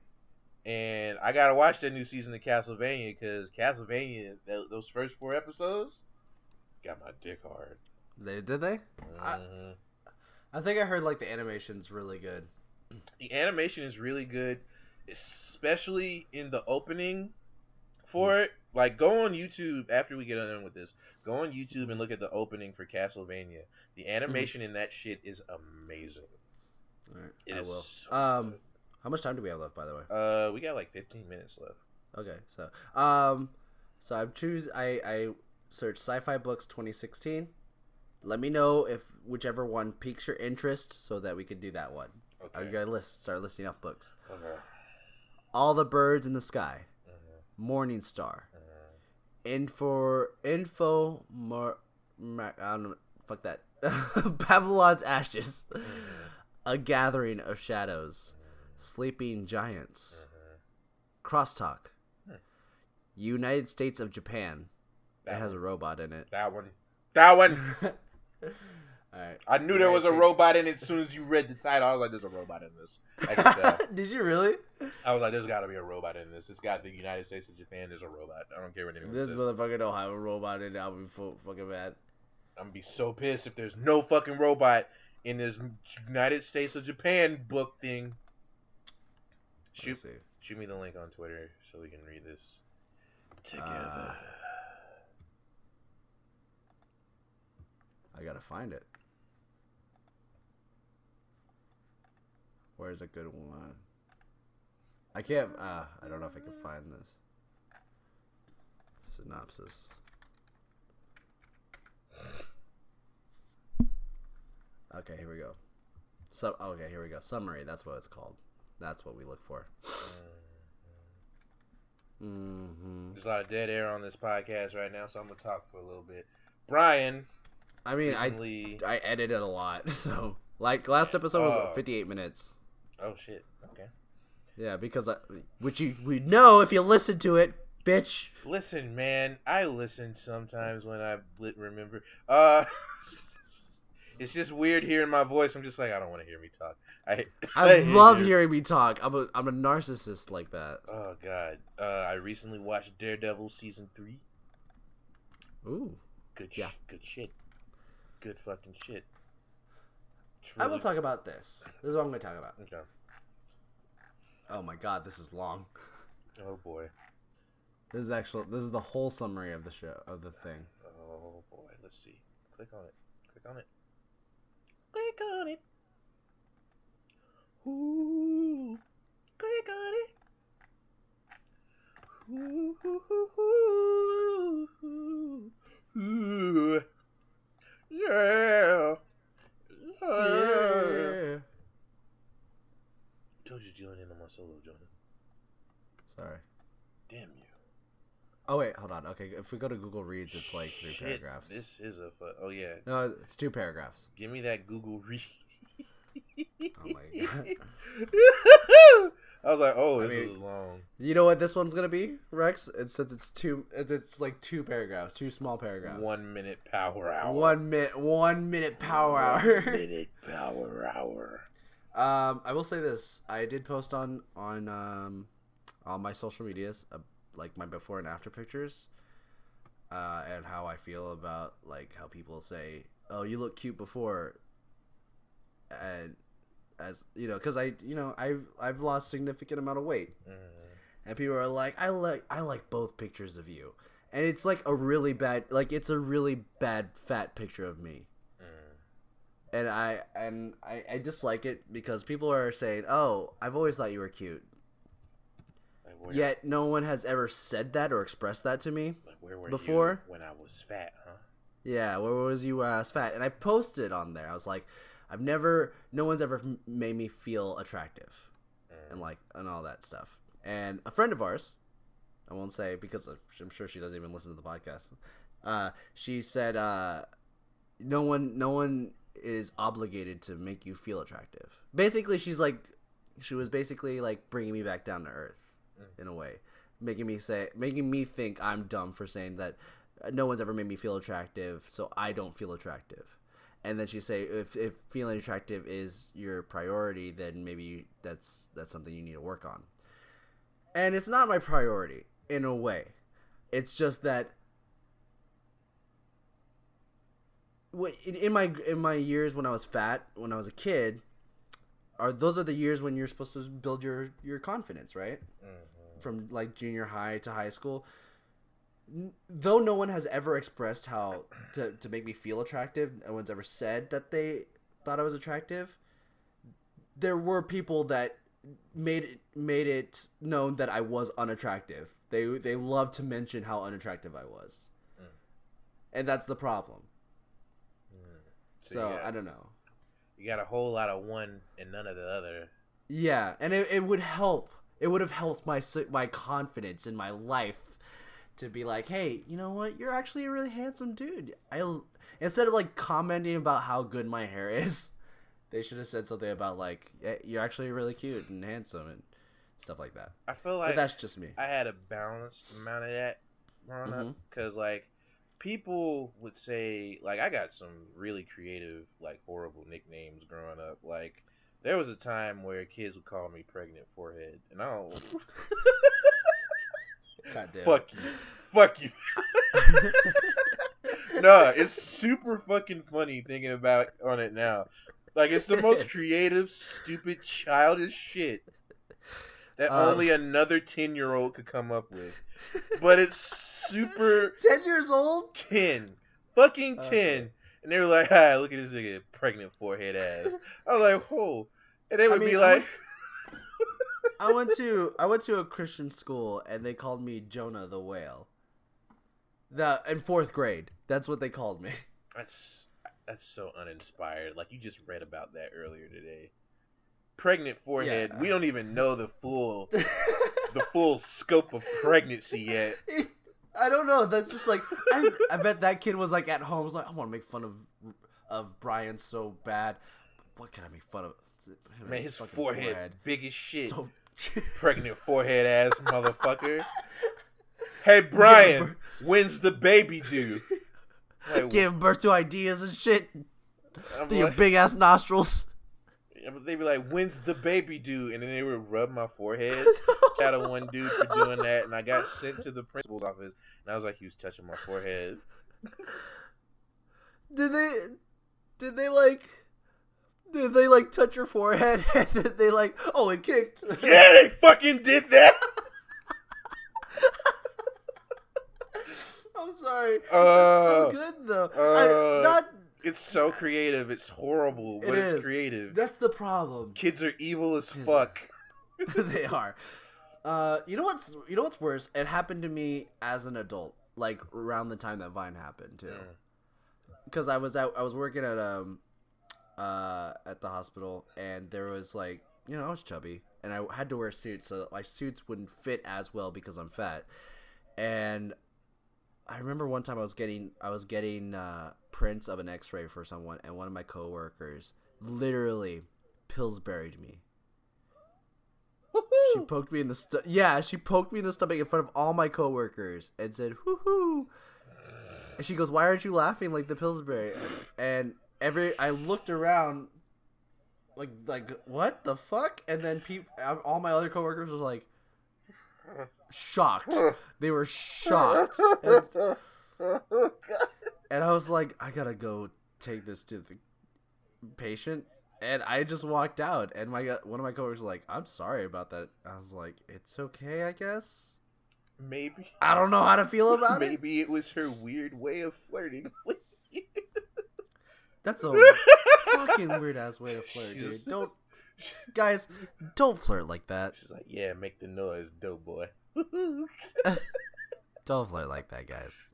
and I gotta watch that new season of Castlevania because Castlevania, th- those first four episodes, got my dick hard. They did they? I- Mhm. I think I heard like the animation's really good. The animation is really good, especially in the opening for it. Like, go on YouTube after we get done with this. Go on YouTube and look at the opening for Castlevania. The animation in that shit is amazing. All right, It I will. so Um, how much time do we have left, by the way? Uh, we got like 15 minutes left. Okay, so um, so I choose I I search sci-fi books 2016. Let me know if whichever one piques your interest, so that we can do that one. Okay. I Okay. gotta list start listing off books. Okay. All the birds in the sky, Mhm, Morning Star, mhm. Info Info Mar, Mar I don't know, fuck that. Babylon's Ashes, A Gathering of Shadows, Sleeping Giants, Crosstalk, Hmm. United States of Japan. That it has one. a robot in it. That one. That one. All right. I knew there was a robot in it as soon as you read the title. I was like, "There's a robot in this." I could tell. Did you really? I was like, "There's got to be a robot in this." It's got the United States and Japan. There's a robot. I don't care what anyone This says. motherfucker don't have a robot in it. I'll be fu- fucking mad. I'm gonna be so pissed if there's no fucking robot in this United States of Japan book thing. Shoot, see. shoot me the link on Twitter so we can read this together. Uh, I gotta find it. Where's a good one? I can't. Uh, I don't know if I can find this. Synopsis. Okay, here we go. So, okay, here we go. Summary. That's what it's called. That's what we look for. hmm There's a lot of dead air on this podcast right now, so I'm gonna talk for a little bit. Brian, I mean, I recently- I edited a lot, so like last episode was Oh. 58 minutes. oh shit, okay. Yeah, because I, which you we know if you listen to it, bitch. Listen, man, I listen sometimes when I remember. Uh, it's just weird hearing my voice. I'm just like, I don't want to hear me talk. I I hate love hearing me talk. I'm a I'm a narcissist like that. Oh god, uh, I recently watched Daredevil season three. Ooh, Good, sh- good shit. Good fucking shit. I will talk about this. This is what I'm going to talk about. Okay. Oh my god, this is long. Oh boy. This is actually This is the whole summary of the show of the thing. Oh boy. Let's see. Click on it. Click on it. Click on it. Ooh. Click on it. Ooh, ooh, ooh, ooh, ooh. Yeah. Yeah. Told you to join in on my solo, Jonah. Sorry. Damn you. Oh wait, hold on. Okay, if we go to Google Reads, it's like three Shit, paragraphs. This is a. Fu- oh yeah. No, it's two paragraphs. Give me that Google Read. Oh my god. I was like, oh, I this mean- is long. You know what this one's gonna be, Rex? It's since it's two. It's, it's like two paragraphs, two small paragraphs. One minute power hour. One minute. One minute power One hour. minute power hour. um, I will say this: I did post on on um, on my social medias, like my before and after pictures, uh, and how I feel about like how people say, "Oh, you look cute before," and as you know, because I, you know, I've I've lost significant amount of weight. Mm. and people are like i like i like both pictures of you and it's like a really bad like it's a really bad fat picture of me and I and I, I dislike it because people are saying, "Oh, I've always thought you were cute." Where, Yet no one has ever said that or expressed that to me. like, where were before- when I was fat, huh? Yeah, where was you when I was fat? And I posted on there. I was like, I've never, no one's ever made me feel attractive, and like, and all that stuff. And a friend of ours, I won't say because I'm sure she doesn't even listen to the podcast. Uh, she said, uh, no one, no one is obligated to make you feel attractive. Basically, she's like, she was basically like bringing me back down to earth in a way, making me say, making me think I'm dumb for saying that no one's ever made me feel attractive, so I don't feel attractive. And then she say, if if feeling attractive is your priority, then maybe you, that's that's something you need to work on. And it's not my priority in a way. It's just that in my in my years when I was fat, when I was a kid, are those are the years when you're supposed to build your your confidence, right? Mm-hmm. From like junior high to high school. N- Though no one has ever expressed how to to make me feel attractive, no one's ever said that they thought I was attractive. There were people that made it made it known that I was unattractive. They they loved to mention how unattractive I was. Mm. And that's the problem. Mm. So, So you, got, I don't know. You got a whole lot of one and none of the other. Yeah, and it, it would help. It would have helped my my confidence in my life to be like, hey, you know what? You're actually a really handsome dude. I instead of like commenting about how good my hair is, they should have said something about like, "Yeah, you're actually really cute and handsome and stuff like that. I feel But like that's just me. I had a balanced amount of that growing up Mhm. because like people would say like I got some really creative like horrible nicknames growing up. Like there was a time where kids would call me pregnant forehead, and I don't God damn. fuck you, fuck you. no, it's super fucking funny thinking about on it now. Like it's the most creative, stupid, childish shit that Um, only another ten year old could come up with. But it's super Ten years old? ten, fucking ten. Okay. And they were like, "Hi, look at this nigga, pregnant forehead ass." I was like, "Whoa!" And they I would mean, be I like, went- I went to I went to a Christian school and they called me Jonah the whale. The in fourth grade. That's what they called me. "That's that's so uninspired." Like you just read about that earlier today. Pregnant forehead. Yeah. We don't even know the full the full scope of pregnancy yet. I don't know. That's just like I, I bet that kid was like at home. Was like, I want to make fun of of Brian so bad. What can I make fun of? Him Man, his fucking forehead, big as shit. So Pregnant forehead ass motherfucker. Hey Brian, when's the baby due? Like, give birth to ideas and shit. I'm Through your like- big ass nostrils. They'd be like, "When's the baby due?" And then they would rub my forehead. Shout out one dude for doing that, and I got sent to the principal's office, and I was like, he was touching my forehead. Did they? Did they like? Did they like touch your forehead and then they like? Oh, it kicked. Yeah, they fucking did that. I'm sorry. That's Uh, so good though. uh, I, not. It's so creative. It's horrible, but It it's creative. That's the problem. Kids are evil as Is fuck. they are. Uh, you know what's you know what's worse? It happened to me as an adult, like around the time that Vine happened too. Because I was out, I was working at um, uh, at the hospital, and there was like, you know, I was chubby, and I had to wear suits, so my suits wouldn't fit as well because I'm fat. And I remember one time I was getting, I was getting uh, prints of an X-ray for someone, and one of my coworkers literally Pillsburyed me. She poked me in the st- yeah, she poked me in the stomach in front of all my coworkers and said, "Whoo And she goes, "Why aren't you laughing like the Pillsbury?" And every I looked around, like like what the fuck? And then peop- uh, all my other coworkers were like shocked. They were shocked, and, and I was like, "I gotta go take this to the patient." And I just walked out, and my uh, one of my coworkers was like, "I'm sorry about that." I was like, "It's okay, I guess." Maybe. I don't know how to feel about it. Maybe it was her weird way of flirting with you. That's a fucking weird ass way to flirt, dude. Don't, guys, don't flirt like that. She's like, yeah, make the noise, dope boy. Don't flirt like that, guys.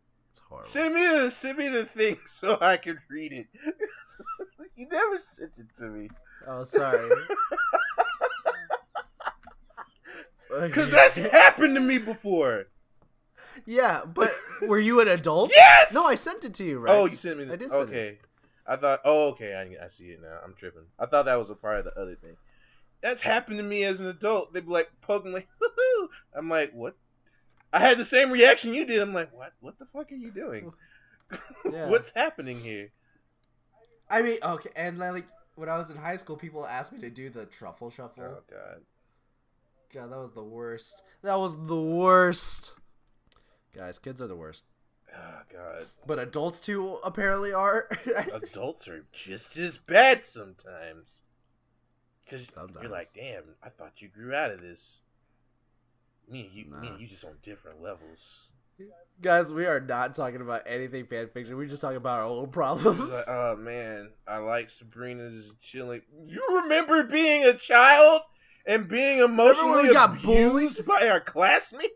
It's horrible. send me the send me the thing so I can read it. you never sent it to me. Oh, sorry. Cause that's happened to me before. yeah, but were you an adult? Yes! No, I sent it to you, right? Oh, you sent me the I did send it. Okay. I thought oh okay, I, I see it now. I'm tripping. I thought that was a part of the other thing. That's happened to me as an adult. They'd be like poking like Hoo-hoo! I'm like, what? I had the same reaction you did. I'm like, what what the fuck are you doing? Yeah. What's happening here? I mean, okay, and like when I was in high school, people asked me to do the truffle shuffle. Oh god. God, that was the worst. That was the worst. Guys, kids are the worst. Oh god. But adults too apparently are. Adults are just as bad sometimes. Cause you're like, damn, I thought you grew out of this. Me and you, me and you just on different levels. Guys, we are not talking about anything fan fiction. We're just talking about our own problems. like, oh man, I like Sabrina's chilling. You remember being a child and being emotionally we got abused by our classmates?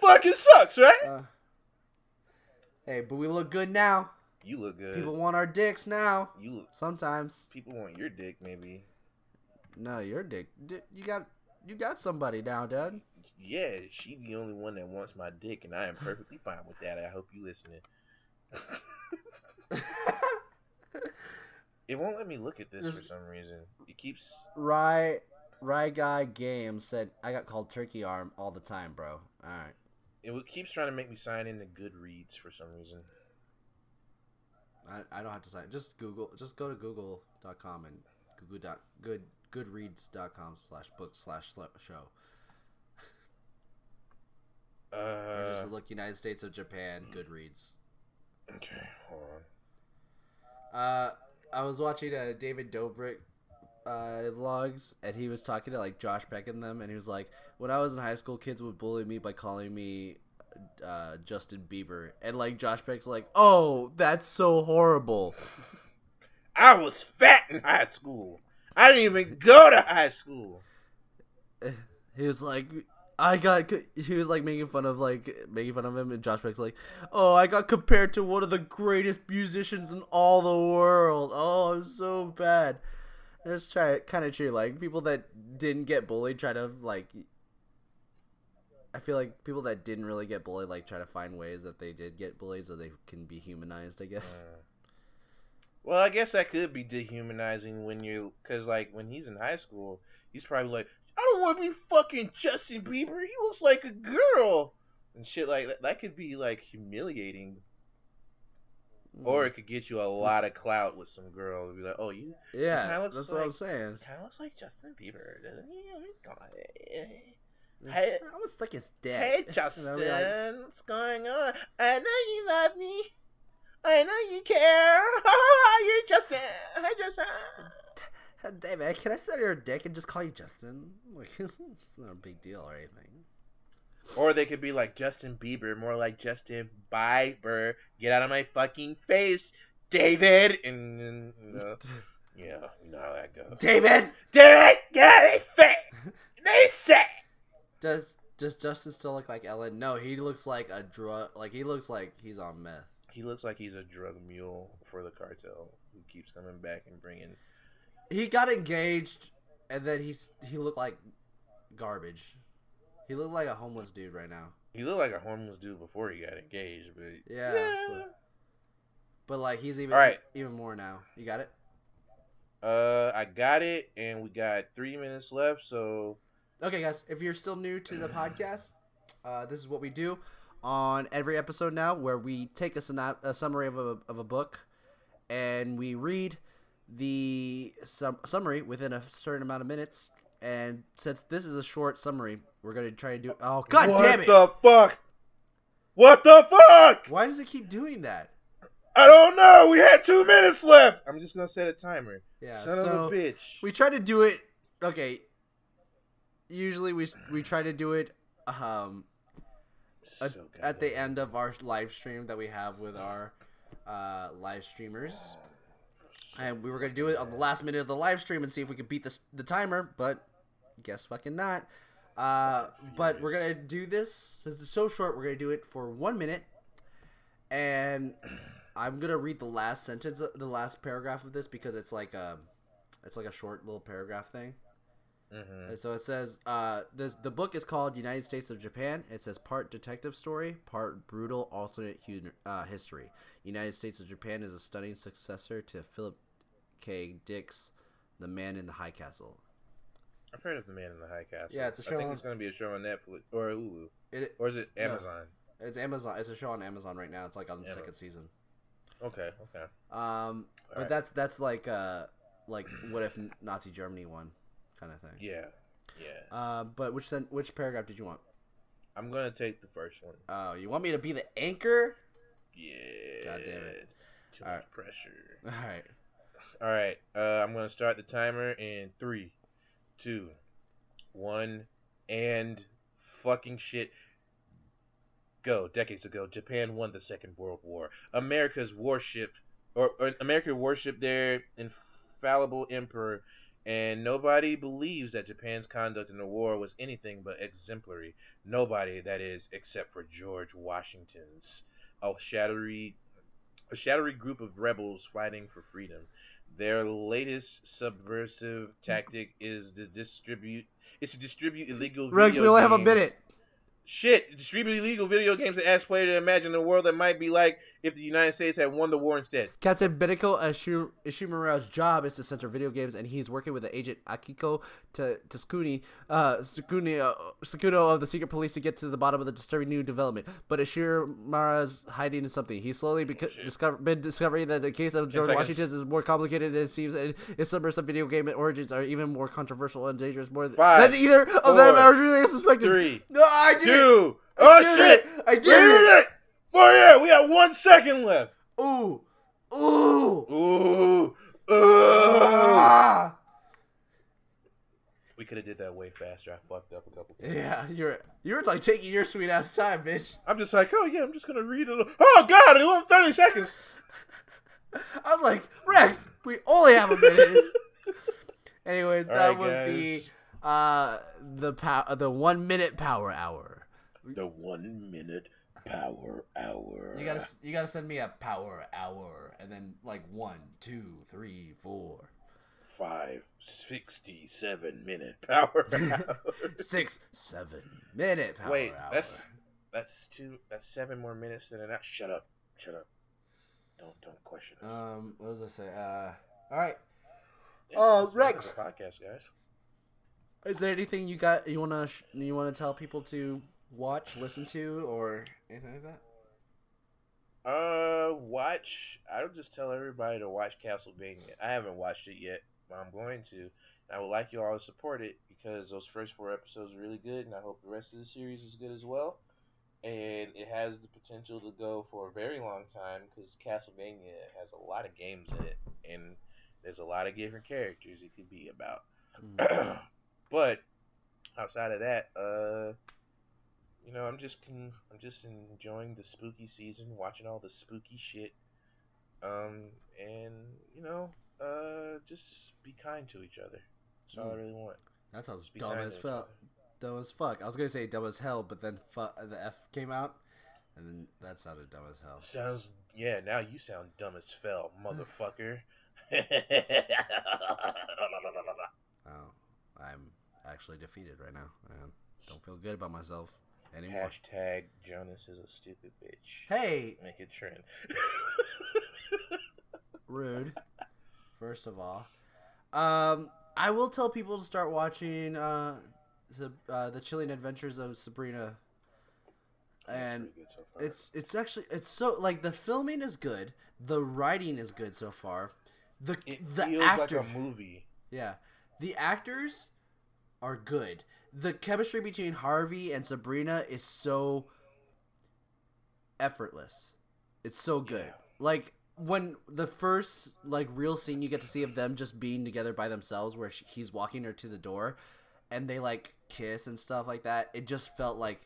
Fucking sucks, right? Uh, hey, but we look good now. You look good. People want our dicks now. you look. Sometimes. People want your dick, maybe. No, your dick. Di- You got you got somebody now, Dad. Yeah, she the only one that wants my dick, and I am perfectly fine with that. I hope you listening. It won't let me look at this This- for some reason. It keeps. right. Right Guy Games said I got called turkey arm all the time, bro. All right. It keeps trying to make me sign in into Goodreads for some reason. I, I don't have to sign. Just Google. Just go to Google.com and Google dot good Goodreads.com slash book slash sl- show. Or Uh, just look United States of Japan Goodreads. okay, hold on. Uh, I was watching uh, David Dobrik uh, vlogs, and he was talking to like Josh Peck and them, and he was like, "When I was in high school, kids would bully me by calling me uh, Justin Bieber," and like Josh Peck's like, "Oh, that's so horrible." I was fat in high school. I didn't even go to high school. He was like, I got. He was like making fun of like making fun of him, and Josh Peck's like, "Oh, I got compared to one of the greatest musicians in all the world. Oh, I'm so bad." And it's try kind of true. Like people that didn't get bullied try to like. I feel like people that didn't really get bullied like try to find ways that they did get bullied so they can be humanized. I guess. Uh, well, I guess that could be dehumanizing when you, cause like when he's in high school, he's probably like, I don't want to be fucking Justin Bieber. He looks like a girl and shit like that. That could be like humiliating, or it could get you a mm. lot of clout with some girl. to Be like, oh, you yeah, looks that's what I'm saying. kind of looks like Justin Bieber, doesn't he? Oh, I eh. Hey, like his dad. hey, Justin, like, what's going on? I know you love me. I know you care. Oh, you're Justin. Hi, Justin. Hey, David, can I suck your dick and just call you Justin? Like, it's not a big deal or anything. Or they could be like Justin Bieber, more like Justin Bieber. Get out of my fucking face, David. And, then, you know, yeah, you know how that goes. David, David, yeah, they say, they say. does does Justin still look like Ellen? No, he looks like a drug. Like he looks like he's on meth. He looks like he's a drug mule for the cartel who keeps coming back and bringing. He got engaged, and then he's he looked like garbage. He looked like a homeless dude right now. He looked like a homeless dude before he got engaged, but Yeah, But, but like he's even All right. even more now. You got it. Uh, I got it, and we got three minutes left. So Okay, guys, if you're still new to the podcast, uh, this is what we do on every episode now, where we take a, synop- a summary of a, of a book and we read the sum- summary within a certain amount of minutes. And since this is a short summary, we're going to try to do. Oh, god what damn it! What the fuck? What the fuck? Why does it keep doing that? I don't know. We had two minutes left. I'm just gonna set a timer. Yeah, Son so of a bitch. we try to do it. Okay. Usually we we try to do it um So at, the end of our live stream that we have with our uh, live streamers, and we were gonna do it on the last minute of the live stream and see if we could beat the the timer, but guess fucking not. Uh, but we're gonna do this since it's so short. We're gonna do it for one minute, and I'm gonna read the last sentence, the last paragraph of this because it's like a, it's like a short little paragraph thing. Mm-hmm. So it says, uh, this, the book is called United States of Japan. It says part detective story, part brutal alternate hu- uh, history. United States of Japan is a stunning successor to Philip K. Dick's The Man in the High Castle. I've heard of the Man in the High Castle. Yeah, it's a I show think on- it's going to be a show on Netflix or Hulu, It, or is it No. Amazon? it's Amazon. It's a show on Amazon right now. It's like on the Yeah. second season. Okay, okay. Um, but Alright. that's that's like uh, like what if Nazi Germany won, kind of thing. Yeah, yeah. Uh, but which sen- which paragraph did you want? I'm going to take the first one. Oh, you want me to be the anchor? Yeah. God damn it. Too All much right. pressure. All right. All right. Uh, I'm going to start the timer in three, two, one, and fucking shit. Go. Decades ago, Japan won the Second World War. America's warship, or, or America worshipped their infallible emperor, and nobody believes that Japan's conduct in the war was anything but exemplary. Nobody, that is, except for George Washington's. A shadowy, a shadowy group of rebels fighting for freedom. Their latest subversive tactic is to distribute is to distribute illegal. Video we only have a minute. Shit, distribute illegal video games to ask players to imagine a world that might be like if the United States had won the war instead. Captain Beniko Ishu- Ishimura's job is to censor video games, and he's working with the agent Akiko to Tsukuni, uh, Tsukuni, uh, Tsukuno of the secret police to get to the bottom of the disturbing new development. But Ishimura's hiding something. He's slowly beca- shit. discover- been discovering that the case of George. Washington is more complicated than it seems, and his subversive video game origins are even more controversial and dangerous more th- Five, than either of them four, are really suspected. three, no, I did it. Two. I Oh did shit! it. I did We it. it! Oh yeah, we have one second left. Ooh, ooh. Ooh. Ooh. Ah! We could have did that way faster. I fucked up a couple times. Yeah, you're you're like taking your sweet ass time, bitch. I'm just like, oh yeah, I'm just gonna read it. Oh god, it only 30 seconds. I was like, Rex, we only have a minute. Anyways, All that right, was guys. the uh the pow- the one minute power hour. The one minute power hour. You gotta you gotta send me a power hour and then like one, two, three, four, five sixty-seven minute power hour. six, seven minute power Wait, hour. that's that's two. That's seven more minutes than an hour. Shut up. Shut up. Don't don't question us. um what was I say? Uh, all right. Yeah, uh, it's the end of Rex. podcast, guys. Is there anything you got you wanna you wanna tell people to watch, listen to, or anything like that? Uh, watch. I would just tell everybody to watch Castlevania. I haven't watched it yet, but I'm going to. And I would like you all to support it because those first four episodes are really good, and I hope the rest of the series is good as well. And it has the potential to go for a very long time because Castlevania has a lot of games in it, and there's a lot of different characters it could be about. but outside of that, uh, you know, I'm just con- I'm just enjoying the spooky season, watching all the spooky shit, um, and you know, uh, just be kind to each other. That's all I Mm. really want. That sounds Just dumb as fuck. Dumb as fuck. I was gonna say dumb as hell, but then fu- the F came out, and then that sounded dumb as hell. Sounds yeah. Now you sound dumb as fell, motherfucker. Oh, I'm actually defeated right now. I don't feel good about myself anymore. Hashtag Jonas is a stupid bitch. Hey, Make it trend. rude. First of all, um, I will tell people to start watching uh, the uh, the Chilling Adventures of Sabrina, and That's so it's it's actually it's so like the filming is good, the writing is good so far, the it the feels actor like a movie. yeah, the actors are good. The chemistry between Harvey and Sabrina is so effortless. It's so good. Yeah. Like when the first like real scene you get to see of them just being together by themselves, where she, he's walking her to the door, and they like kiss and stuff like that. It just felt like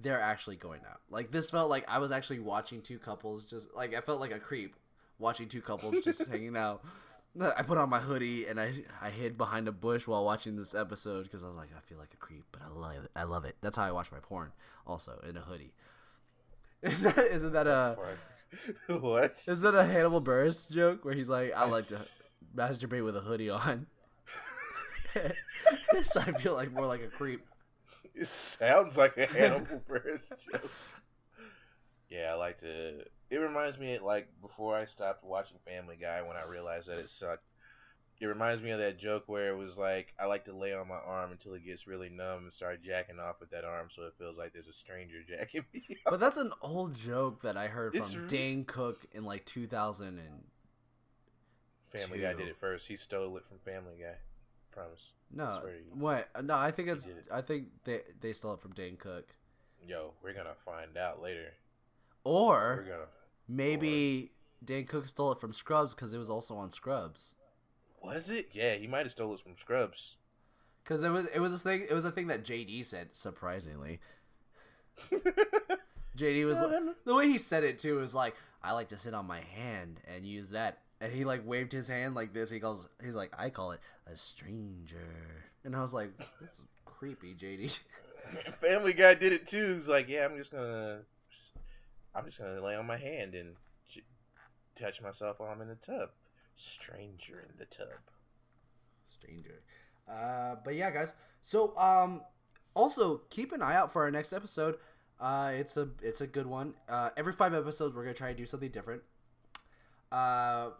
they're actually going out. Like this felt like I was actually watching two couples just like I felt like a creep watching two couples just hanging out. I put on my hoodie and I I hid behind a bush while watching this episode because I was like I feel like a creep, but I love it. I love it. That's how I watch my porn, also in a hoodie. Is that isn't that a what? is that a Hannibal Buress joke where he's like I like to masturbate with a hoodie on? so I feel like more like a creep. It sounds like a Hannibal Buress joke. Like to. It reminds me, like before I stopped watching Family Guy, when I realized that it sucked. It reminds me of that joke where it was like, I like to lay on my arm until it gets really numb and start jacking off with that arm, so it feels like there's a stranger jacking me. off. But that's an old joke that I heard It's from re- Dane Cook in like 2000 and Family Guy did it first. He stole it from Family Guy. Promise. no swear to you. what no I think it's it. I think they they stole it from Dane Cook Yo, we're gonna find out later. Or maybe Dane Cook stole it from Scrubs because it was also on Scrubs. Was it? Yeah, he might have stole it from Scrubs. because it was it was a thing it was a thing that JD said surprisingly. JD was like, the way he said it too was like I like to sit on my hand and use that. And he like waved his hand like this. He calls he's like I call it a stranger. And I was like that's creepy JD Family Guy did it too. He's like, yeah, I'm just gonna, I'm just gonna lay on my hand and j- touch myself while I'm in the tub. Stranger in the tub. stranger uh but yeah guys so um also keep an eye out for our next episode uh it's a it's a good one uh every five episodes we're gonna try to do something different uh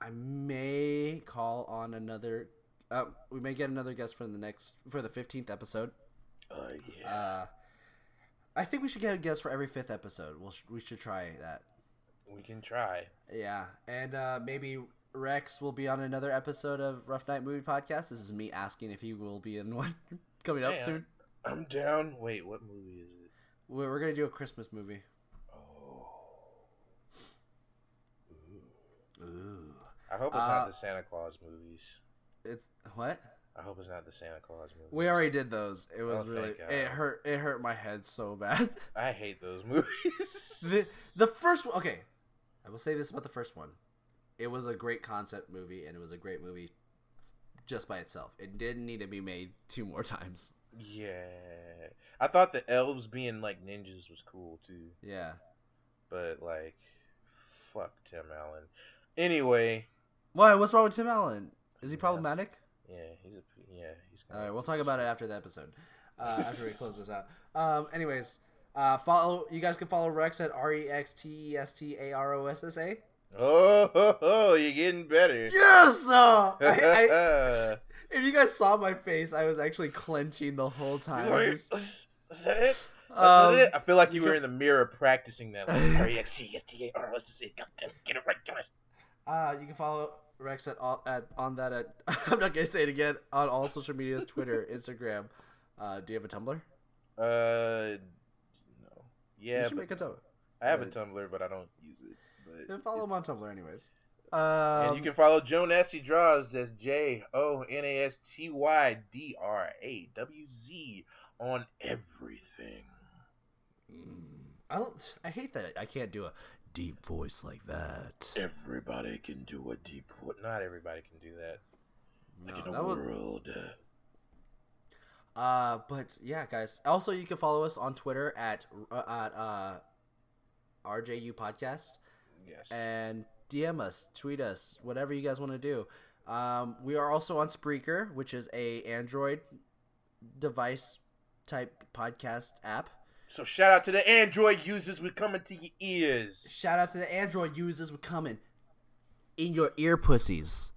i may call on another uh we may get another guest for the next for the 15th episode Uh, yeah. uh i think we should get a guest for every fifth episode we'll we should try that we can try. yeah, and uh, maybe Rex will be on another episode of Rough Night Movie Podcast. This is me asking if he will be in one coming up Yeah. soon. I'm down. Wait, what movie is it? We're, we're gonna do a Christmas movie. Oh. Ooh, I hope it's Uh, not the Santa Claus movies. it's what? I hope it's not the Santa Claus movie. We already did those. It was Oh, really it hurt. It hurt my head so bad. I hate those movies. the the first one. Okay, I will say this about the first one. It was a great concept movie, and it was a great movie just by itself. It didn't need to be made two more times. yeah. I thought the elves being like ninjas was cool too. Yeah. But like fuck Tim Allen. Anyway, Why? What's wrong with Tim Allen? Is he problematic? Yeah, he's a yeah, he's All right, we'll talk about it after the episode. Uh, after we close this out. Um, anyways, uh, follow. You guys can follow Rex at R E X T E S T A R O S S A. Oh, ho, ho, you're getting better. Yes. Uh, I, I, if you guys saw my face, I was actually clenching the whole time. Just- Is that it? Um, that it? I feel like you you were can- in the mirror practicing that. Like, R-E-X-T-S-T-A-R-O-S-S-A. Goddamn, Get it right, guys. Uh, you can follow Rex at all at on that at I'm not gonna say it again on all social medias, Twitter, Instagram. Uh, do you have a Tumblr? Uh, no. Yeah, you should make a Tumblr. I have a Tumblr, but I don't use it. But And follow him on Tumblr, anyways. Um, and you can follow JonastyDrawz. That's J O N A S T Y D R A W Z on everything. Mm, I don't. I hate that I can't do a deep voice like that. Everybody can do a deep voice. Not everybody can do that. Like No, in a that was- world. uh, Uh, but yeah, guys. Also, you can follow us on Twitter at uh, at uh, RJU Podcast yes. and DM us, tweet us, whatever you guys want to do. Um, we are also on Spreaker, which is a Android device type podcast app. So shout out to the Android users. We're coming to your ears. Shout out to the Android users. We're coming in your ear pussies.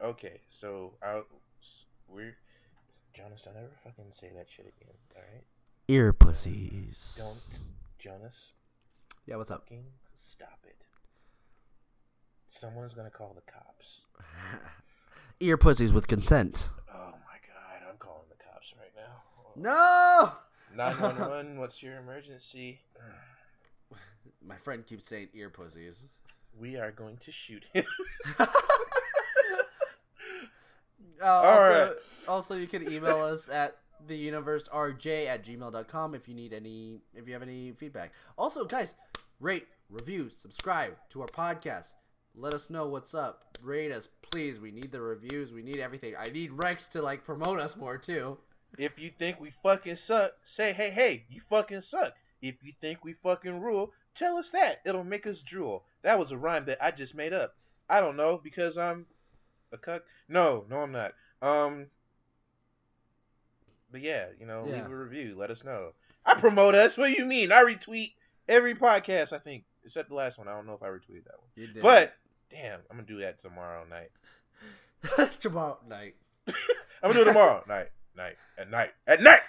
Okay, so I, we're Jonas. Don't ever fucking say that shit again. All right. Ear pussies. Don't, Jonas. Yeah, what's up? Stop it. Someone's gonna call the cops. Ear pussies with consent. Oh my god, I'm calling the cops right now. No. 911, what's your emergency? My friend keeps saying ear pussies. We are going to shoot him. Uh, also, right. also, you can email us at the universe rj at gmail.com if you need any if you have any feedback also guys rate review subscribe to our podcast let us know what's up rate us please we need the reviews we need everything i need rex to like promote us more too If you think we fucking suck, say, hey, hey, you fucking suck. If you think we fucking rule, tell us that. It'll make us drool. That was a rhyme that I just made up. I don't know because I'm a cuck. No, no, I'm not. Um, but yeah, you know, Yeah. leave a review. Let us know. I promote us. What do you mean? I retweet every podcast. I think except the last one. I don't know if I retweeted that one. you did But damn, I'm gonna do that tomorrow night. tomorrow night I'm gonna do it tomorrow night, night, at night, at night.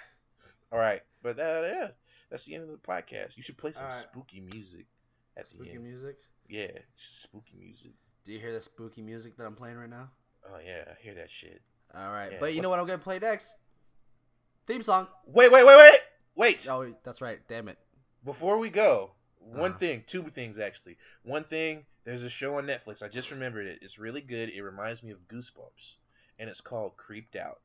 All right, but uh, yeah, that's the end of the podcast. You should play some right. spooky music at the end. music Yeah, spooky music. do you hear the spooky music that i'm playing right now Oh yeah, I hear that shit. all right Yeah, but you know what i'm gonna play next theme song Wait, wait, wait, wait, wait. oh that's right damn it Before we go, one Uh-huh. thing, two things actually. One thing, there's a show on Netflix. I just remembered it. It's really good. It reminds me of Goosebumps, and it's called Creeped Out.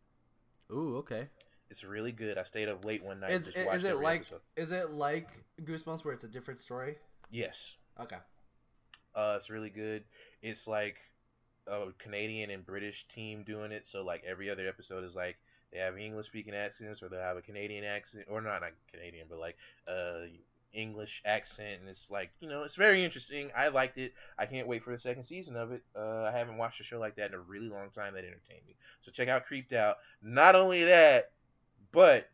Ooh, okay. It's really good. I stayed up late one night. Is it like episode. is it like Goosebumps where it's a different story? Yes. Okay. Uh, it's really good. It's like a Canadian and British team doing it. So like every other episode is like they have English speaking accents or they have a Canadian accent or not not Canadian but like uh English accent and it's like you know it's very interesting. I liked it. I can't wait for the second season of it. Uh, I haven't watched a show like that in a really long time that entertained me. So check out Creeped Out. Not only that, but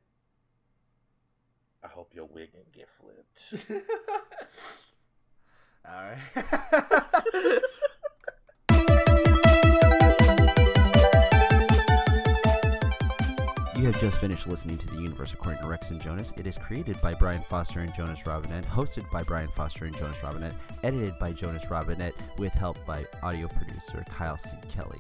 I hope your wig didn't get flipped. All right. You have just finished listening to The Universe According to Rex and Jonas. It is created by Brian Foster and Jonas Robinette, hosted by Brian Foster and Jonas Robinette, edited by Jonas Robinette, with help by audio producer Kyle C. Kelly.